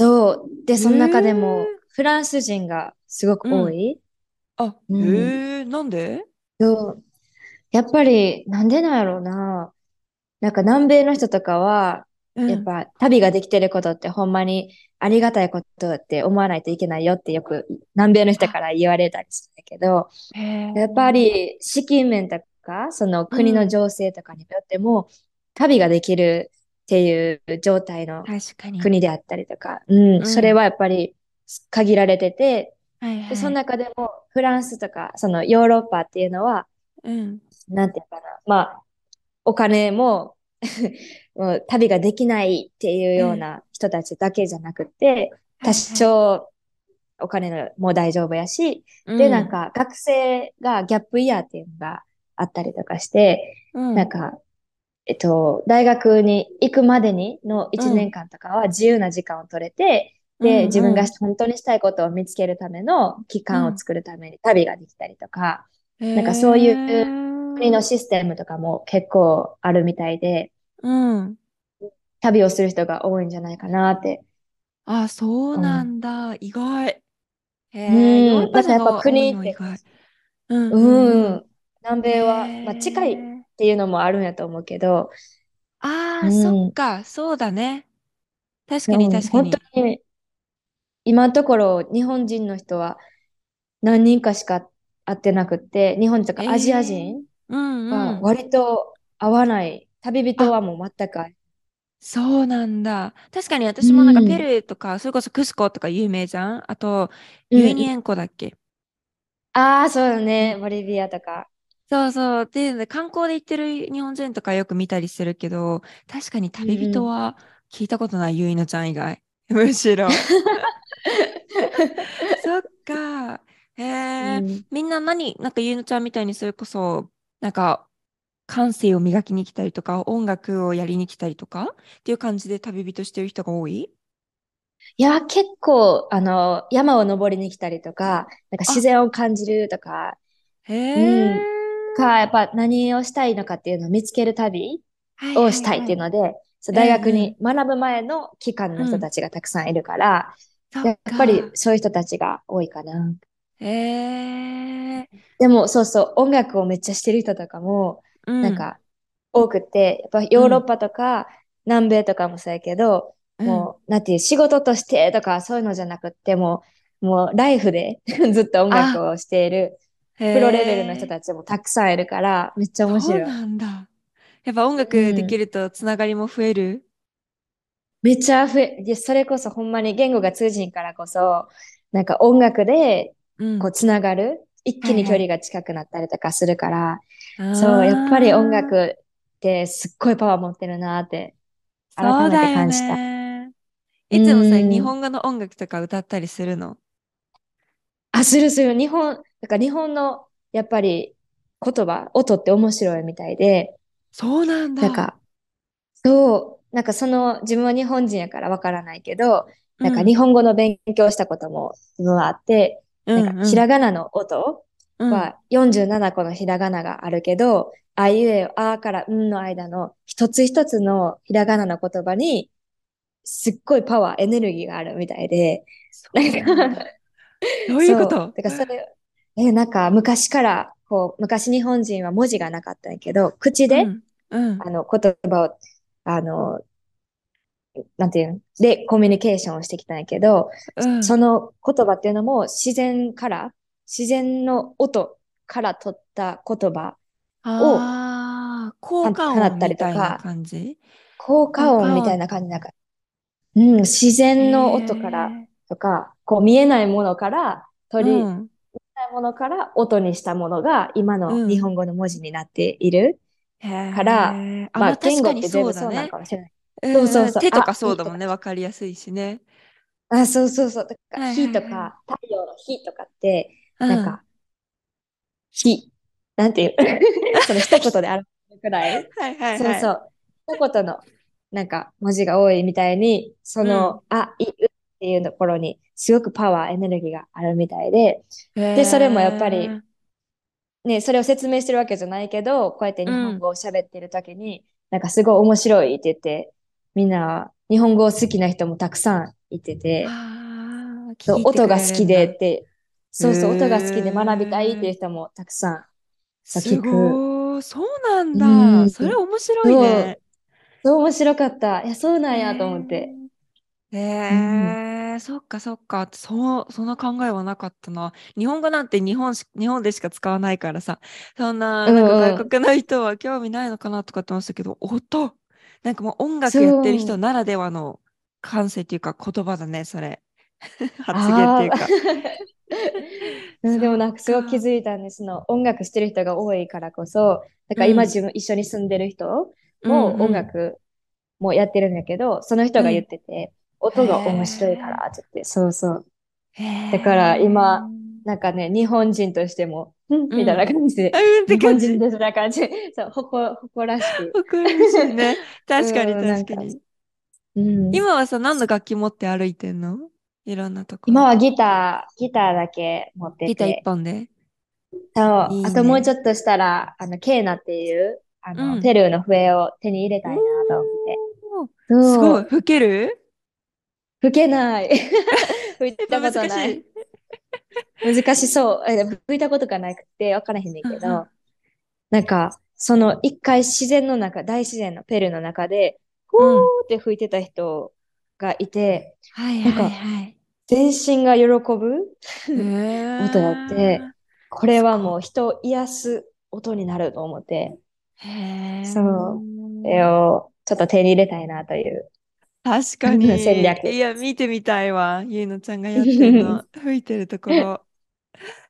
そう。で、その中でもフランス人がすごく多い。あ、うん、へえ、なんで？そう。やっぱり、なんでなんやろうな。なんか南米の人とかは、うん、やっぱ旅ができてることってほんまにありがたいことって思わないといけないよってよく南米の人から言われたりするんだけど、やっぱり資金面とか、その国の情勢とかによっても、うん、旅ができるっていう状態の国であったりとか、うん、うん、それはやっぱり限られてて、はいはい、でその中でもフランスとかそのヨーロッパっていうのは、うん、なんていうかな、まあ、お金も もう旅ができないっていうような人たちだけじゃなくて、多少お金も大丈夫やし、うん、で、なんか学生がギャップイヤーっていうのがあったりとかして、うん、なんか、えっと、大学に行くまでにの1年間とかは自由な時間を取れて、で、自分が本当にしたいことを見つけるための期間を作るために旅ができたりとか、うん、なんかそういう国のシステムとかも結構あるみたいで、うん、旅をする人が多いんじゃないかなって。あ、そうなんだ。うん、意外。へえ、うん、だからやっぱ国って、うん、うん、南米は、まあ、近いっていうのもあるんやと思うけど、ああ、そっか、そうだね。確かに確かに。本当に今のところ日本人の人は何人かしか会ってなくて、日本とかアジア人は割と会わない。旅人はもう全くそうなんだ。確かに私もなんかペルーとか、それこそクスコとか有名じゃんあと、ユイニエンコだっけ？ああ、そうだね。ボリビアとか。そうそう。で、観光で行ってる日本人とかよく見たりするけど、確かに旅人は聞いたことない、ゆいのちゃん以外。むしろ。そっか。へえ、うん、みんな何、なんかゆうのちゃんみたいにそれこそ、なんか、感性を磨きに来たりとか、音楽をやりに来たりとかっていう感じで旅人してる人が多い？いや、結構、あの、山を登りに来たりとか、なんか自然を感じるとか、へえ、うん、か、やっぱ何をしたいのかっていうのを見つける旅をしたいっていうので、はいはいはい大学に学ぶ前の期間の人たちがたくさんいるから、うん、やっぱりそういう人たちが多いかな。へえでもそうそう、音楽をめっちゃしてる人とかも、なんか多くて、やっぱヨーロッパとか南米とかもそうやけど、もう、なんていう、仕事としてとかそういうのじゃなくても、もうライフで ずっと音楽をしているプロレベルの人たちもたくさんいるから、めっちゃ面白い。そうなんだ。やっぱ音楽できるとつながりも増える、めっちゃ増え、で、それこそほんまに言語が通じんからこそ、なんか音楽で、こう、つながる、うん、一気に距離が近くなったりとかするから、はいはい、そう、やっぱり音楽ってすっごいパワー持ってるなって、改めて感じた。いつもさ、日本語の音楽とか歌ったりするの？あ、するする。日本、なんか日本の、やっぱり言葉、音って面白いみたいで、そうなんだ。なんか、そう、なんかその、自分は日本人やからわからないけど、なんか日本語の勉強したことも自分はあって、うん、なんかひらがなの音は47個のひらがながあるけど、あいうえあからんの間の一つ一つのひらがなの言葉に、すっごいパワー、エネルギーがあるみたいで、なんか どういうこと？だからそれ、え、なんか昔からこう、昔日本人は文字がなかったんやけど、口で、うん。うん、あの、言葉を、あの、なんていうの？で、コミュニケーションをしてきたんやけど、うん、その言葉っていうのも自然から、自然の音から取った言葉を、効果音みたいな感じ？効果音みたいな感じなんか、うん、自然の音からとか、こう見えないものから取り、うん。ないものから音にしたものが今の日本語の文字になっているから、うん、まあ言語って全部そうなのかもしれない。そうそうそう。手とかそうだもんね、わかりやすいしね。あ、そうそうそう。だから、火とか、太陽の火とかって、なんか、き、なんていう、その一言で表すくらい。はいはい、はい、そうそう。一言の、なんか、文字が多いみたいに、その、うん、あ、い、うっていうところに、すごくパワー、エネルギーがあるみたいで、で、それもやっぱり、ね、それを説明してるわけじゃないけど、こうやって日本語を喋ってる時に、うん、なんかすごい面白いって言って、みんな日本語好きな人もたくさんいてて、そう音が好きでって、そうそう、音が好きで学びたいっていう人もたくさんすごい、そうなんだ、うん。それ面白いね。そう、面白かった。いや、そうなんやと思って。へえ、うん、そっかそっか。そう、そんな考えはなかったな。日本語なんて日本し、日本でしか使わないからさ、そんな、なんか外国の人は興味ないのかなとかって思ってたけど、音なんかもう音楽やってる人ならではの感性っていうか言葉だね、それ。発言っていうか。でもなんかすごい気づいたんです。その音楽してる人が多いからこそ、だから今自分一緒に住んでる人も音楽もやってるんだけど、その人が言ってて、音が面白いからって言って、そうそう。だから今、なんかね、日本人としても、みたいな感じで、日本人でそんな感じ。そう、ほこ、誇らしく。誇らしいね。確かに確かに。うん、今はさ、何の楽器持って歩いてんの？いろんなとこ今はギター、ギターだけ持ってて。ギター一本で？そう。いいね、あともうちょっとしたら、あの、ケーナっていう、あの、うん、ペルーの笛を手に入れたいなと思って。すごい。吹ける？吹けない。吹いたことない。難しそう。吹いたことがなくて分からへんねんけど、なんか、その一回自然の中、大自然のペルーの中で、ふーって吹いてた人がいて、はいはいはい。全身が喜ぶ音やって、これはもう人を癒す音になると思って、そう、それをちょっと手に入れたいなという確かに。戦略。いや、見てみたいわ。ゆいのちゃんがやってるの。吹いてるところ。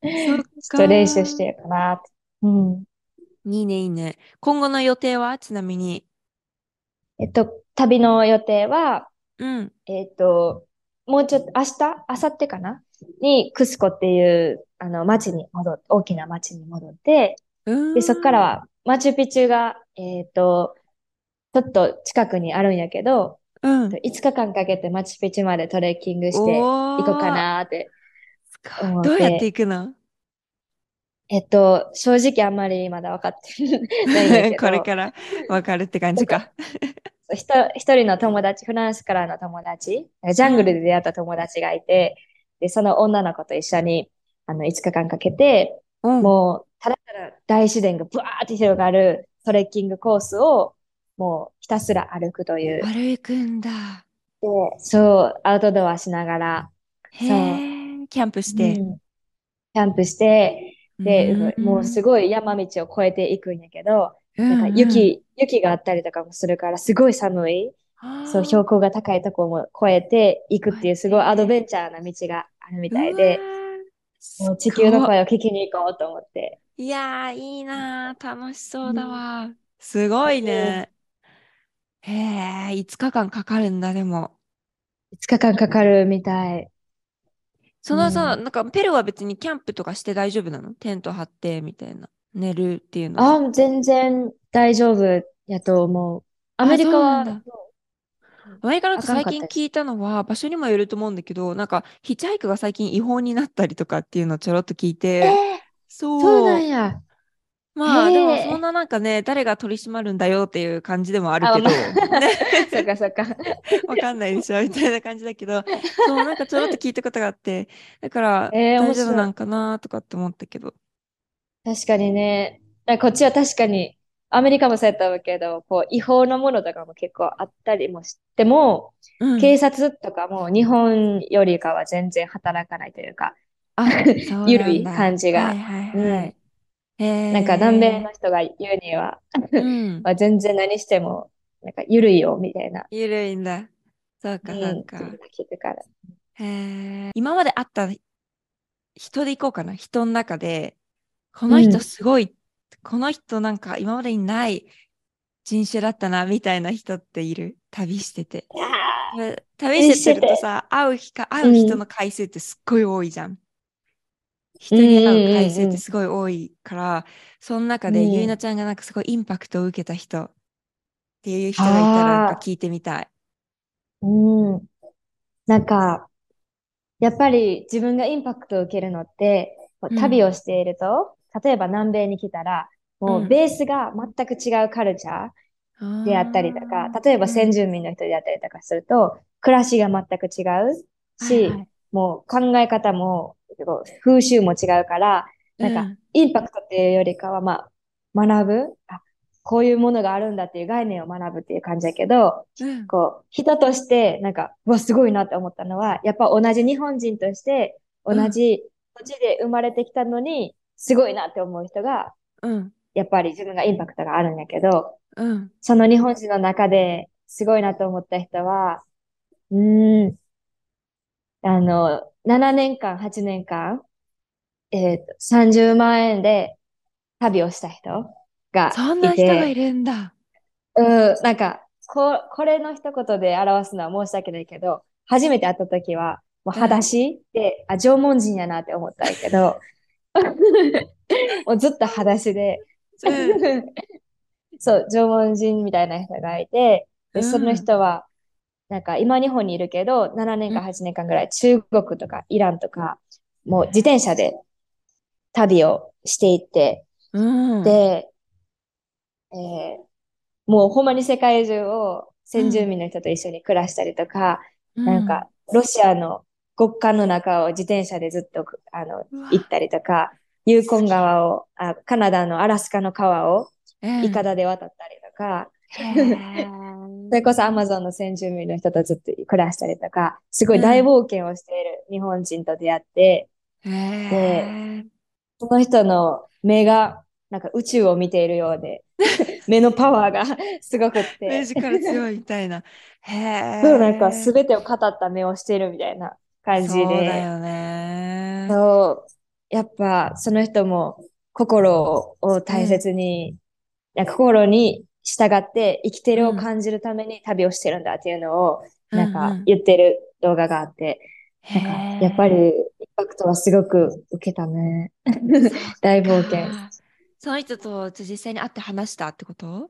そっか。ちょっと練習してるかな。うん。いいね、いいね。今後の予定は？ちなみに。えっと、旅の予定は、うん。えっと、もうちょっと、明日？明後日かな？に、クスコっていう、あの、町に戻って、大きな町に戻って、で、そこからは、マチュピチュが、えっと、ちょっと近くにあるんやけど、うん、5日間かけてマチュピチュまでトレッキングして行こうかなって思って。どうやって行くの？えっと、正直あんまりまだ分かってない これから分かるって感じか。一人の友達、フランスからの友達、ジャングルで出会った友達がいて、で、その女の子と一緒に、あの、5日間かけて、うん、もう、ただただ大自然がブワーって広がるトレッキングコースをもうひたすら歩くという。歩くんだ。で、そう、アウトドアしながら、そう。キャンプして。うん、キャンプして、で、うん、もうすごい山道を越えていくんやけど、なんか雪、雪があったりとかもするから、すごい寒い。そう、標高が高いところも越えていくっていう、すごいアドベンチャーな道があるみたいで、もう地球の声を聞きに行こうと思って。いやー、いいな楽しそうだわ。すごいね。へえ、5日間かかるんだ、でも。5日間かかるみたい。そのさ、うん、なんかペルは別にキャンプとかして大丈夫なの？テント張ってみたいな。寝るっていうのは。あ、全然大丈夫やと思う。アメリカは。アメリカなんか最近聞いたのは、場所にもよると思うんだけど、なんかヒッチハイクが最近違法になったりとかっていうのをちょろっと聞いて、えー、そう。そうなんや。まあ、でもそんななんかね、誰が取り締まるんだよっていう感じでもあるけど、そっかそっか。わかんないでしょみたいな感じだけど、そう、なんかちょろっと聞いたことがあって、だから、大丈夫なんかなとかって思ったけど。確かにね、こっちは確かに、アメリカもそうやったけど、こう、違法なものとかも結構あったりもしても、うん、警察とかも日本よりかは全然働かないというか、あ緩い感じが。はいはいはい。うんなんか南米の人が言うには、うん、まあ全然何しても、なんか緩いよ、みたいな。緩いんだ。そうか、そうか。へえ。今まで会った人で行こうかな。人の中で、この人すごい、うん、この人なんか今までにない人種だったな、みたいな人っている？旅してて。旅してるとさ、会う日か、会う人の回数ってすっごい多いじゃん。人に会う回数ってすごい多いから、その中でゆいなちゃんがなんかすごいインパクトを受けた人っていう人がいたらなんか聞いてみたい。うん。なんか、やっぱり自分がインパクトを受けるのって、旅をしていると、うん、例えば南米に来たら、もうベースが全く違うカルチャーであったりとか、例えば先住民の人であったりとかすると、暮らしが全く違うし、はいはい、もう考え方も、風習も違うから、なんか、インパクトっていうよりかは、まあ、学ぶ？あ、こういうものがあるんだっていう概念を学ぶっていう感じだけど、うん、こう、人として、なんか、うわ、すごいなって思ったのは、やっぱ同じ日本人として、同じ土地で生まれてきたのに、すごいなって思う人が、うん、やっぱり自分がインパクトがあるんだけど、うん、その日本人の中ですごいなと思った人は、うん、あの、7年間、8年間、えっ、ー、と、30万円で旅をした人がいて。そんな人がいるんだ。うん、なんか、こ、これの一言で表すのは申し訳ないけど、初めて会った時は、もう裸足で、あ、縄文人やなって思ったけど、もうずっと裸足で、そう、縄文人みたいな人がいて、で、その人は、なんか今日本にいるけど、7年か8年間ぐらい中国とかイランとか、もう自転車で旅をしていって、うん、で、えー、もうほんまに世界中を先住民の人と一緒に暮らしたりとか、うん、なんかロシアの極寒の中を自転車でずっとあの行ったりとか、ユーコン川をあ、カナダのアラスカの川をいかだで渡ったりとか、それこそアマゾンの先住民の人とずっと暮らしたりとか、すごい大冒険をしている日本人と出会って、うん、で、その人の目がなんか宇宙を見ているようで、目のパワーが すごくって。目力強いみたいな。へえ。そう、なんか全てを語った目をしているみたいな感じで。そうだよね。そう。やっぱその人も心を大切に、うん、心に従って生きてるを感じるために旅をしてるんだっていうのを、なんか言ってる動画があって、うんうん、なんかやっぱりインパクトはすごく受けたね。大冒険。その人と実際に会って話したってこと？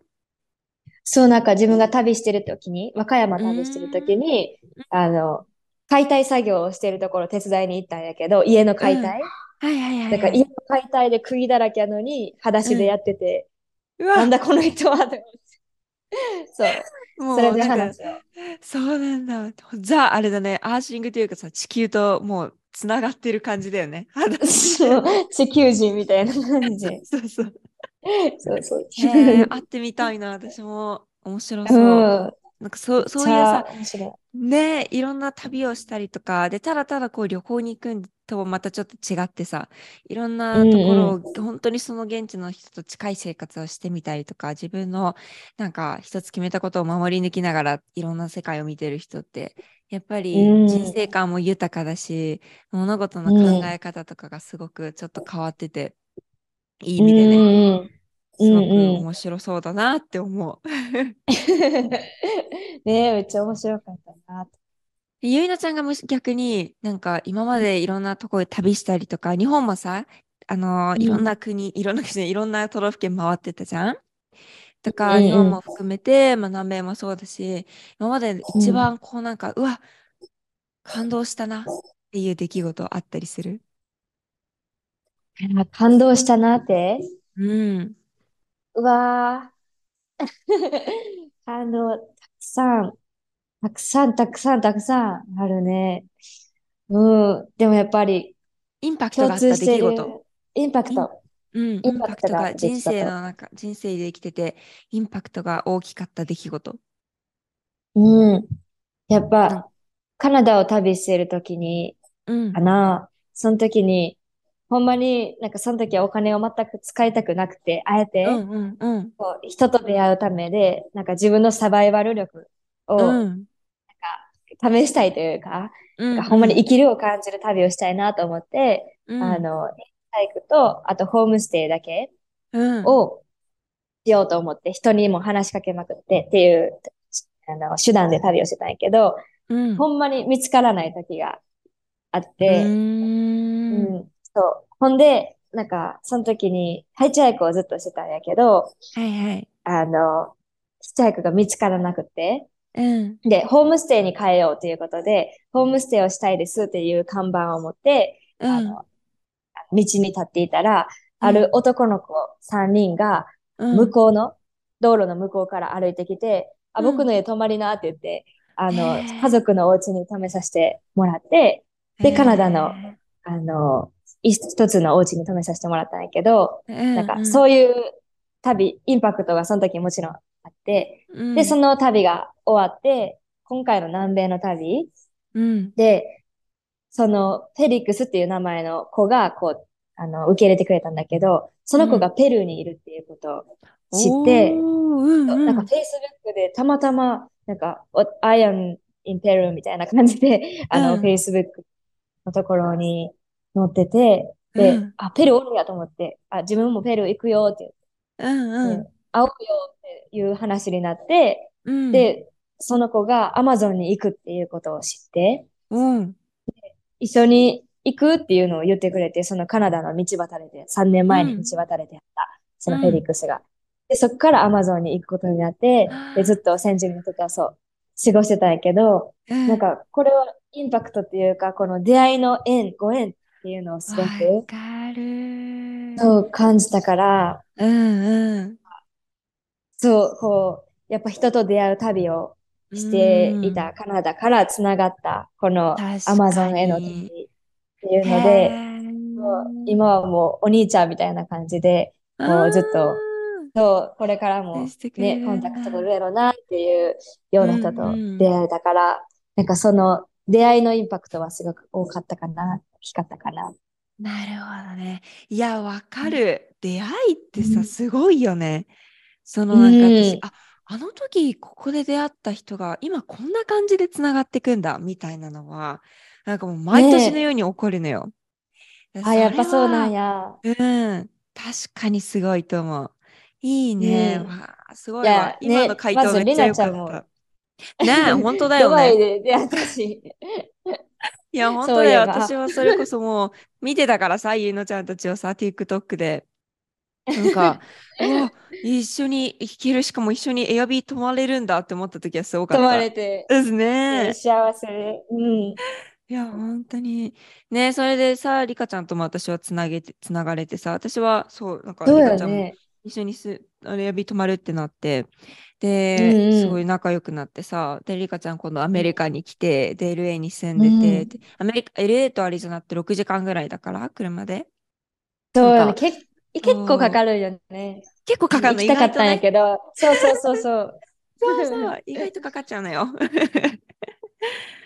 そう、なんか自分が旅してる時に、和歌山旅してる時に、あの、解体作業をしてるところ手伝いに行ったんやけど、家の解体。うん、はいはいはい、はい。だから家の解体で釘だらけやのに、裸足でやってて、うん、なんだこの人はってそう。もうそれで話そうなんだ。ザ・あれだね、アーシングというかさ、地球ともうつながってる感じだよね。そう、地球人みたいな感じ。そうそう。そうそう。会ってみたいな、私も。面白そう。うんなんかそそういうさ、ねいろんな旅をしたりとか、で、ただただこう旅行に行くとまたちょっと違ってさ、いろんなところを、うんうん、本当にその現地の人と近い生活をしてみたりとか、自分のなんか一つ決めたことを守り抜きながらいろんな世界を見てる人って、やっぱり人生観も豊かだし、うん、物事の考え方とかがすごくちょっと変わってて、いい意味でね。うんすごく面白そうだなって思う。ねめっちゃ面白かったなゆいなちゃんが逆になんか今までいろんなところで旅したりとか、日本もさ、あのいろんな国、いろんな国、いろんな都道府県回ってたじゃん？とか、日本も含めて、まあ、南米もそうだし、今まで一番こうなんか、うわ、感動したなっていう出来事あったりする？感動したなって？うん。うわー。あの、たくさん、たくさん、たくさん、たくさんあるね。うん。でもやっぱり、インパクトがあった出来事。インパクト。うん、インパクトが人生の中、人生で生きてて、インパクトが大きかった出来事。うん。やっぱ、カナダを旅しているときに、うん、かな、その時に、ほんまになんかその時はお金を全く使いたくなくて、あえて、こう人と出会うためで、なんか自分のサバイバル力を、試したいというか、うんほんまに生きるを感じる旅をしたいなと思って、うん、あの、体育と、あとホームステイだけをしようと思って、人にも話しかけまくってっていう、あの、手段で旅をしてたんやけど、うん、ほんまに見つからない時があって、うん。そう。ほんで、なんか、その時に、ハイチハイクをずっとしてたんやけど、はいはい。あの、ヒッチハイクが見つからなくて、うん。で、ホームステイに変えようということで、ホームステイをしたいですっていう看板を持って、うん、あの、道に立っていたら、ある男の子3人が、向こうの、道路の向こうから歩いてきて、あ、僕の家泊まりなって言って、あの、家族のお家に泊めさせてもらって、で、カナダの、あの、一つのお家に泊めさせてもらったんやけど、なんか、そういう旅、インパクトがその時もちろんあって、で、その旅が終わって、今回の南米の旅、で、その、フェリックスっていう名前の子が、こう、あの、受け入れてくれたんだけど、その子がペルーにいるっていうことを知って、うんうん、なんか Facebook でたまたま、なんか、I am in Peru みたいな感じで、あの、うん、Facebook のところに載ってて、で、うん、あ、ペルーおるやと思って、あ、自分もペルー行くよって言って、うんうん、会おうよいう話になって、うん、で、その子が Amazon に行くっていうことを知って、うん、一緒に行くっていうのを言ってくれて、そのカナダの道端で、3年前に道端でやった、そのフェリックスが。で、そこからアマゾンに行くことになって、で、ずっと先人の時はそう、過ごしてたんやけど、なんか、これはインパクトっていうか、この出会いの縁、ご縁っていうのをすごく、そう感じたから、うんうん。そう、こう、やっぱ人と出会う旅をしていたカナダからつながった、このアマゾンへの旅っていうので、今はもうお兄ちゃんみたいな感じで、もうずっと、そう、これからもね、コンタクト取るやろなっていうような人と出会えたから、うんうん、なんかその出会いのインパクトはすごく多かったかな、大きかったかな。なるほどね。いや、わかる。うん、出会いってさ、すごいよね。そのなんか私、うん、ああの時ここで出会った人が今こんな感じでつながっていくんだみたいなのはなんかもう毎年のように起こるのよ。ね、あ、やっぱそうなんや。うん。確かにすごいと思う。いいね。うん、わすごいわ。今の回答めっちゃよかった。ねえ、本当だよね。いや、本当だよ。私はそれこそもう見てたからさ、ゆいのちゃんたちをさ、TikTok で。なんか、一緒に行ける、しかも一緒にエアビー泊まれるんだって思った時はすごかった。泊まれて。ですね。幸せ。うん。いや、本当に。ね、それでさ、リカちゃんとも私はつなげて、つながれてさ、私は、そう、なんか、リカちゃんも一緒にす、あれ、ビ泊まるってなって、で、うんうん、すごい仲良くなってさ、で、リカちゃん今度アメリカに来て、で、LA に住んでて、うん、アメリカ、LA とアリゾナって6時間ぐらいだから、車で。そうよね、結結構かかるよね。結構かかるの？行きたかったんやけど、そうそうそうそう。そうそう、意外とかかっちゃうのよ。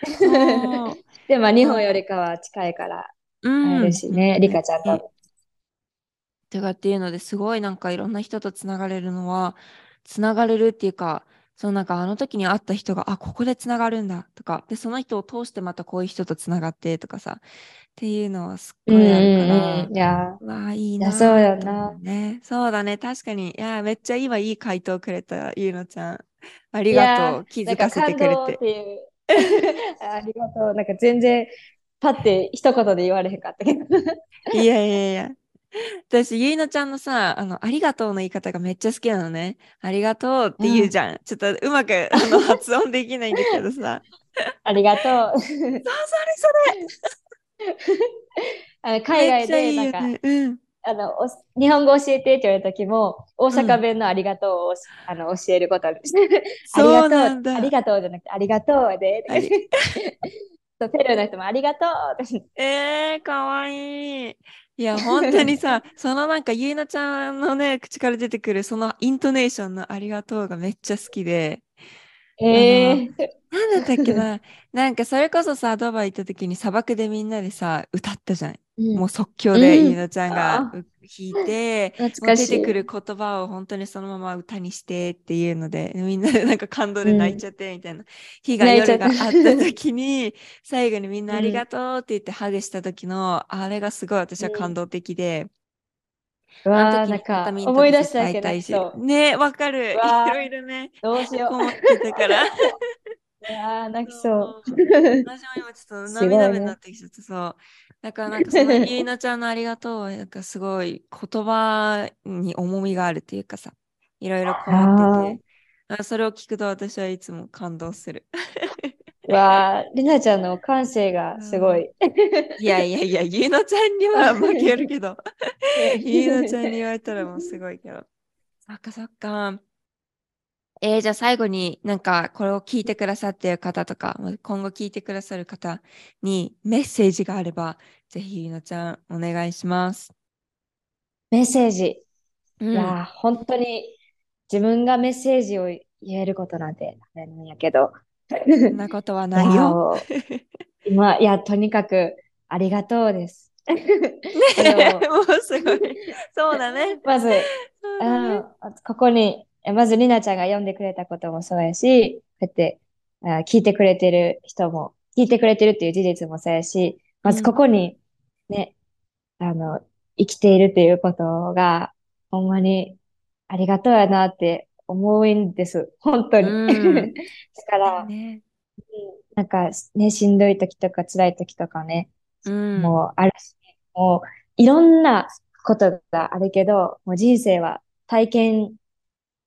でも日本よりかは近いから会えるしね、リカちゃんと。とかっていうのですごいなん。かいろん。な人とつながれるのはつながれるっていうかそのなんかあの時に会った人があここでつながるんだとかでその人を通してまたこういう人とつながってとかさっていうのはすっごいあるから、うん、いや。わあいいなそうよな、ね、そうだね。確かに。いやめっちゃ今いい回答くれたゆうのちゃん。ありがとう。気づかせてくれて。ありがとう。なんか全然、パって一言で言われへんかったけど。いやいやいや。私、ゆいのちゃんのさ、あの、ありがとうの言い方がめっちゃ好きなのね。ありがとうって言うじゃん。うん、ちょっとうまくあの発音できないんだけどさ。ありがとう。そう、それそれ。あの海外でなんか、ねうん、あの日本語教えてって言われた時も大阪弁のありがとうを、うん、あの教えることある。ありがとう。ありがとうじゃなくてありがとうで。ペルーの人もありがとう。えー、かわいい。いや、本当にさ、そのなんか、ゆいなちゃんのね、口から出てくる、そのイントネーションのありがとうがめっちゃ好きで。えー、なんだったっけな、なんかそれこそさ、ドバイ行った時に砂漠でみんなでさ、歌ったじゃん。うん、もう即興でゆいなちゃんが弾いて、うん、出てくる言葉を本当にそのまま歌にしてっていうので、みんなでなんか感動で泣いちゃってみたいな、日が夜があった時に、最後にみんなありがとうって言ってハグした時の、あれがすごい私は感動的で、うわなんか思い出したけどねわかる。いろいろねどうしよう。思ってたからいやー、泣きそう。私も今ちょっと涙目になってきちゃってさ、だからなんかそのゆいなちゃんのありがとうは、なんかすごい言葉に重みがあるっていうかさ、いろいろこもってて、それを聞くと私はいつも感動する。わあ、りなちゃんの感性がすごい。いやいやいや、ゆいのちゃんには負けるけど、ゆいのちゃんに言われたらもうすごいけど。そっかそっか。えー、じゃあ最後になんかこれを聞いてくださっている方とか、今後聞いてくださる方にメッセージがあれば、ぜひゆいのちゃんお願いします。メッセージ。うん、いや、本当に自分がメッセージを言えることなんてあれなんやけど、そんなことはないよ。今、いや、とにかくありがとうです。ねもうすごい。そうだね。まず、ね、ここに、まずりなちゃんが読んでくれたこともそうやし、こうやってあ聞いてくれてる人も、聞いてくれてるっていう事実もそうやし、まずここにね、うん、あの、生きているっていうことが、ほんまにありがとうやなって思うんです。本当に。うん、だから、ね、なんかね、しんどい時とか辛い時とかね、うん、もうあるし、もういろんなことがあるけど、もう人生は体験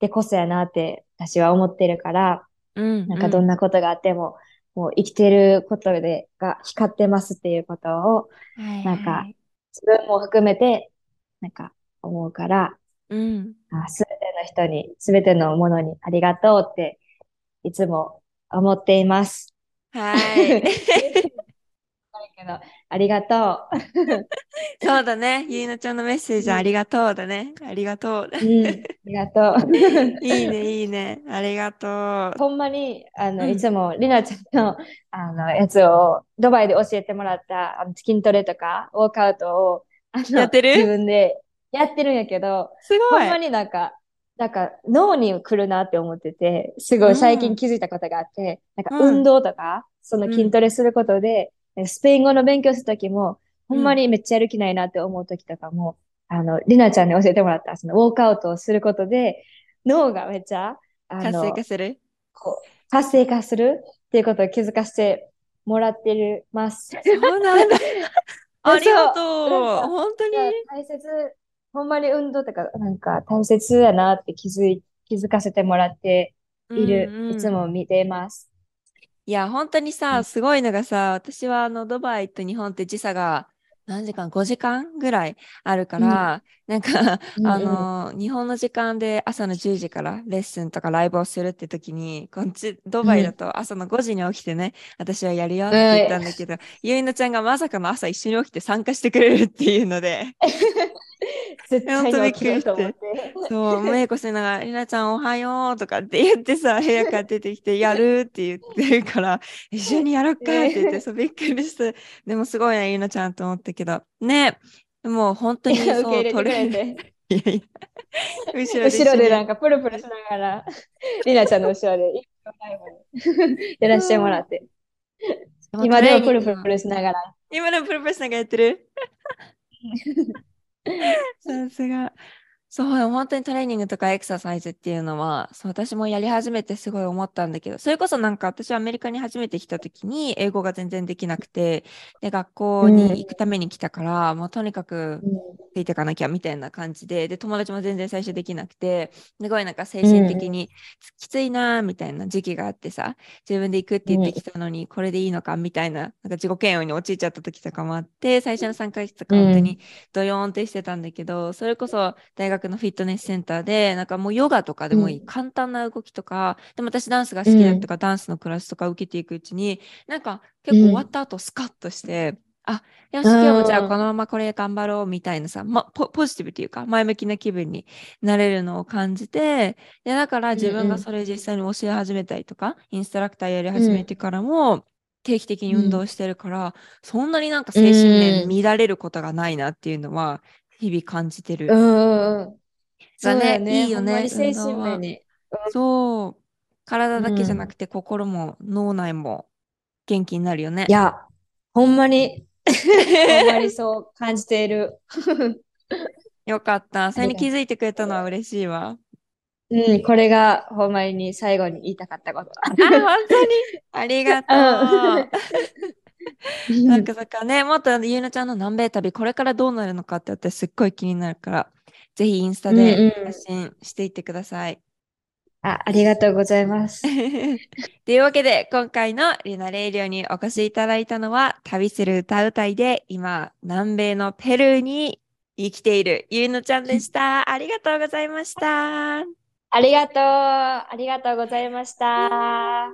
でこそやなって私は思ってるから、うん、なんかどんなことがあっても、もう生きてることでが光ってますっていうことを、なんか自分も含めて、なんか思うから、うん、すべての人に、すべてのものにありがとうっていつも思っています。はい。けど、ありがとう。そうだね。ゆいなちゃんのメッセージありがとうだね。ありがとう。うん、ありがとう。いいね、いいね。ありがとう。ほんまに、あの、うん、いつもりなちゃんの、あの、やつを、ドバイで教えてもらった、あの筋トレとか、ウォークアウトを、やってる？自分でやってるんやけど、すごい。ほんまになんか、なんか脳に来るなって思ってて、すごい最近気づいたことがあって、うん、なんか運動とか、その筋トレすることで、スペイン語の勉強するときも、ほんまにめっちゃやる気ないなって思うときとかも、あの、りなちゃんに教えてもらった、そのウォークアウトをすることで、脳がめっちゃ、あの、活性化する？こう活性化するっていうことを気づかせてもらってるます。そうなんだ。ありがとう。本当に？大切、ほんまに運動とか、なんか大切やなって気づい、気づかせてもらっている。うんうん、いつも見てます。いや、本当にさ、すごいのがさ、私はあのドバイと日本って時差が何時間 ?5 時間ぐらいあるから、うん、なんか、あの、日本の時間で朝の10時からレッスンとかライブをするって時に、こっち、ドバイだと朝の5時に起きてね、私はやるよって言ったんだけど、ゆいのちゃんがまさかの朝一緒に起きて参加してくれるっていうので、絶対に起きると思って。そう、めいこせながら、りなちゃんおはようとかって言ってさ、部屋から出てきて、やるって言ってるから、一緒にやろっかって言って、そう、びっくりして、でもすごいね、りなちゃんと思ったけど、ね、もう本当にそう、取れて。いやいや後ろ後ろでなんかプルプルしながら、りなちゃんの後ろでやらしてもらって。今でもプルプルしながら。今でもプルプルしながらやってる？さすが。そう、本当にトレーニングとかエクササイズっていうのは、そう、私もやり始めてすごい思ったんだけど、それこそなんか私はアメリカに初めて来た時に英語が全然できなくて、で、学校に行くために来たから、うん、もうとにかくついていかなきゃみたいな感じで、で、友達も全然最初できなくて、すごいなんか精神的にきついなみたいな時期があってさ、自分で行くって言ってきたのに、これでいいのかみたいな、なんか自己嫌悪に陥っちゃった時とかもあって、最初の3ヶ月とか本当にドヨーンってしてたんだけど、それこそ大学のフィットネスセンターで、なんかもうヨガとかでもいい、うん、簡単な動きとか、でも私ダンスが好きだったから、ダンスのクラスとか受けていくうちに、なんか結構終わった後スカッとして、あ、よし、今日もじゃあこのままこれ頑張ろうみたいなさ、ま、ポポジティブっていうか、前向きな気分になれるのを感じて、でだから自分がそれ実際に教え始めたりとか、インストラクターやり始めてからも、定期的に運動してるから、そんなになんか精神面乱れることがないなっていうのは、日々感じてる。うんだね、ねいいよね。精神面に。そう。体だけじゃなくて、心も脳内も元気になるよね。いや、ほんまに、ほんまにそう感じている。よかった。それに気づいてくれたのは嬉しいわ。うん、これがほんまに最後に言いたかったこと。あ、本当に？ありがとう。なんかさかね、もっとゆうなちゃんの南米旅、これからどうなるのかって私すっごい気になるから、ぜひインスタで発信していってください。うんうん、あありがとうございます。というわけで、今回のリナレイリオにお越しいただいたのは、旅する歌うたいで、今、南米のペルーに生きているゆいのちゃんでした。ありがとうございました。ありがとう。ありがとうございました。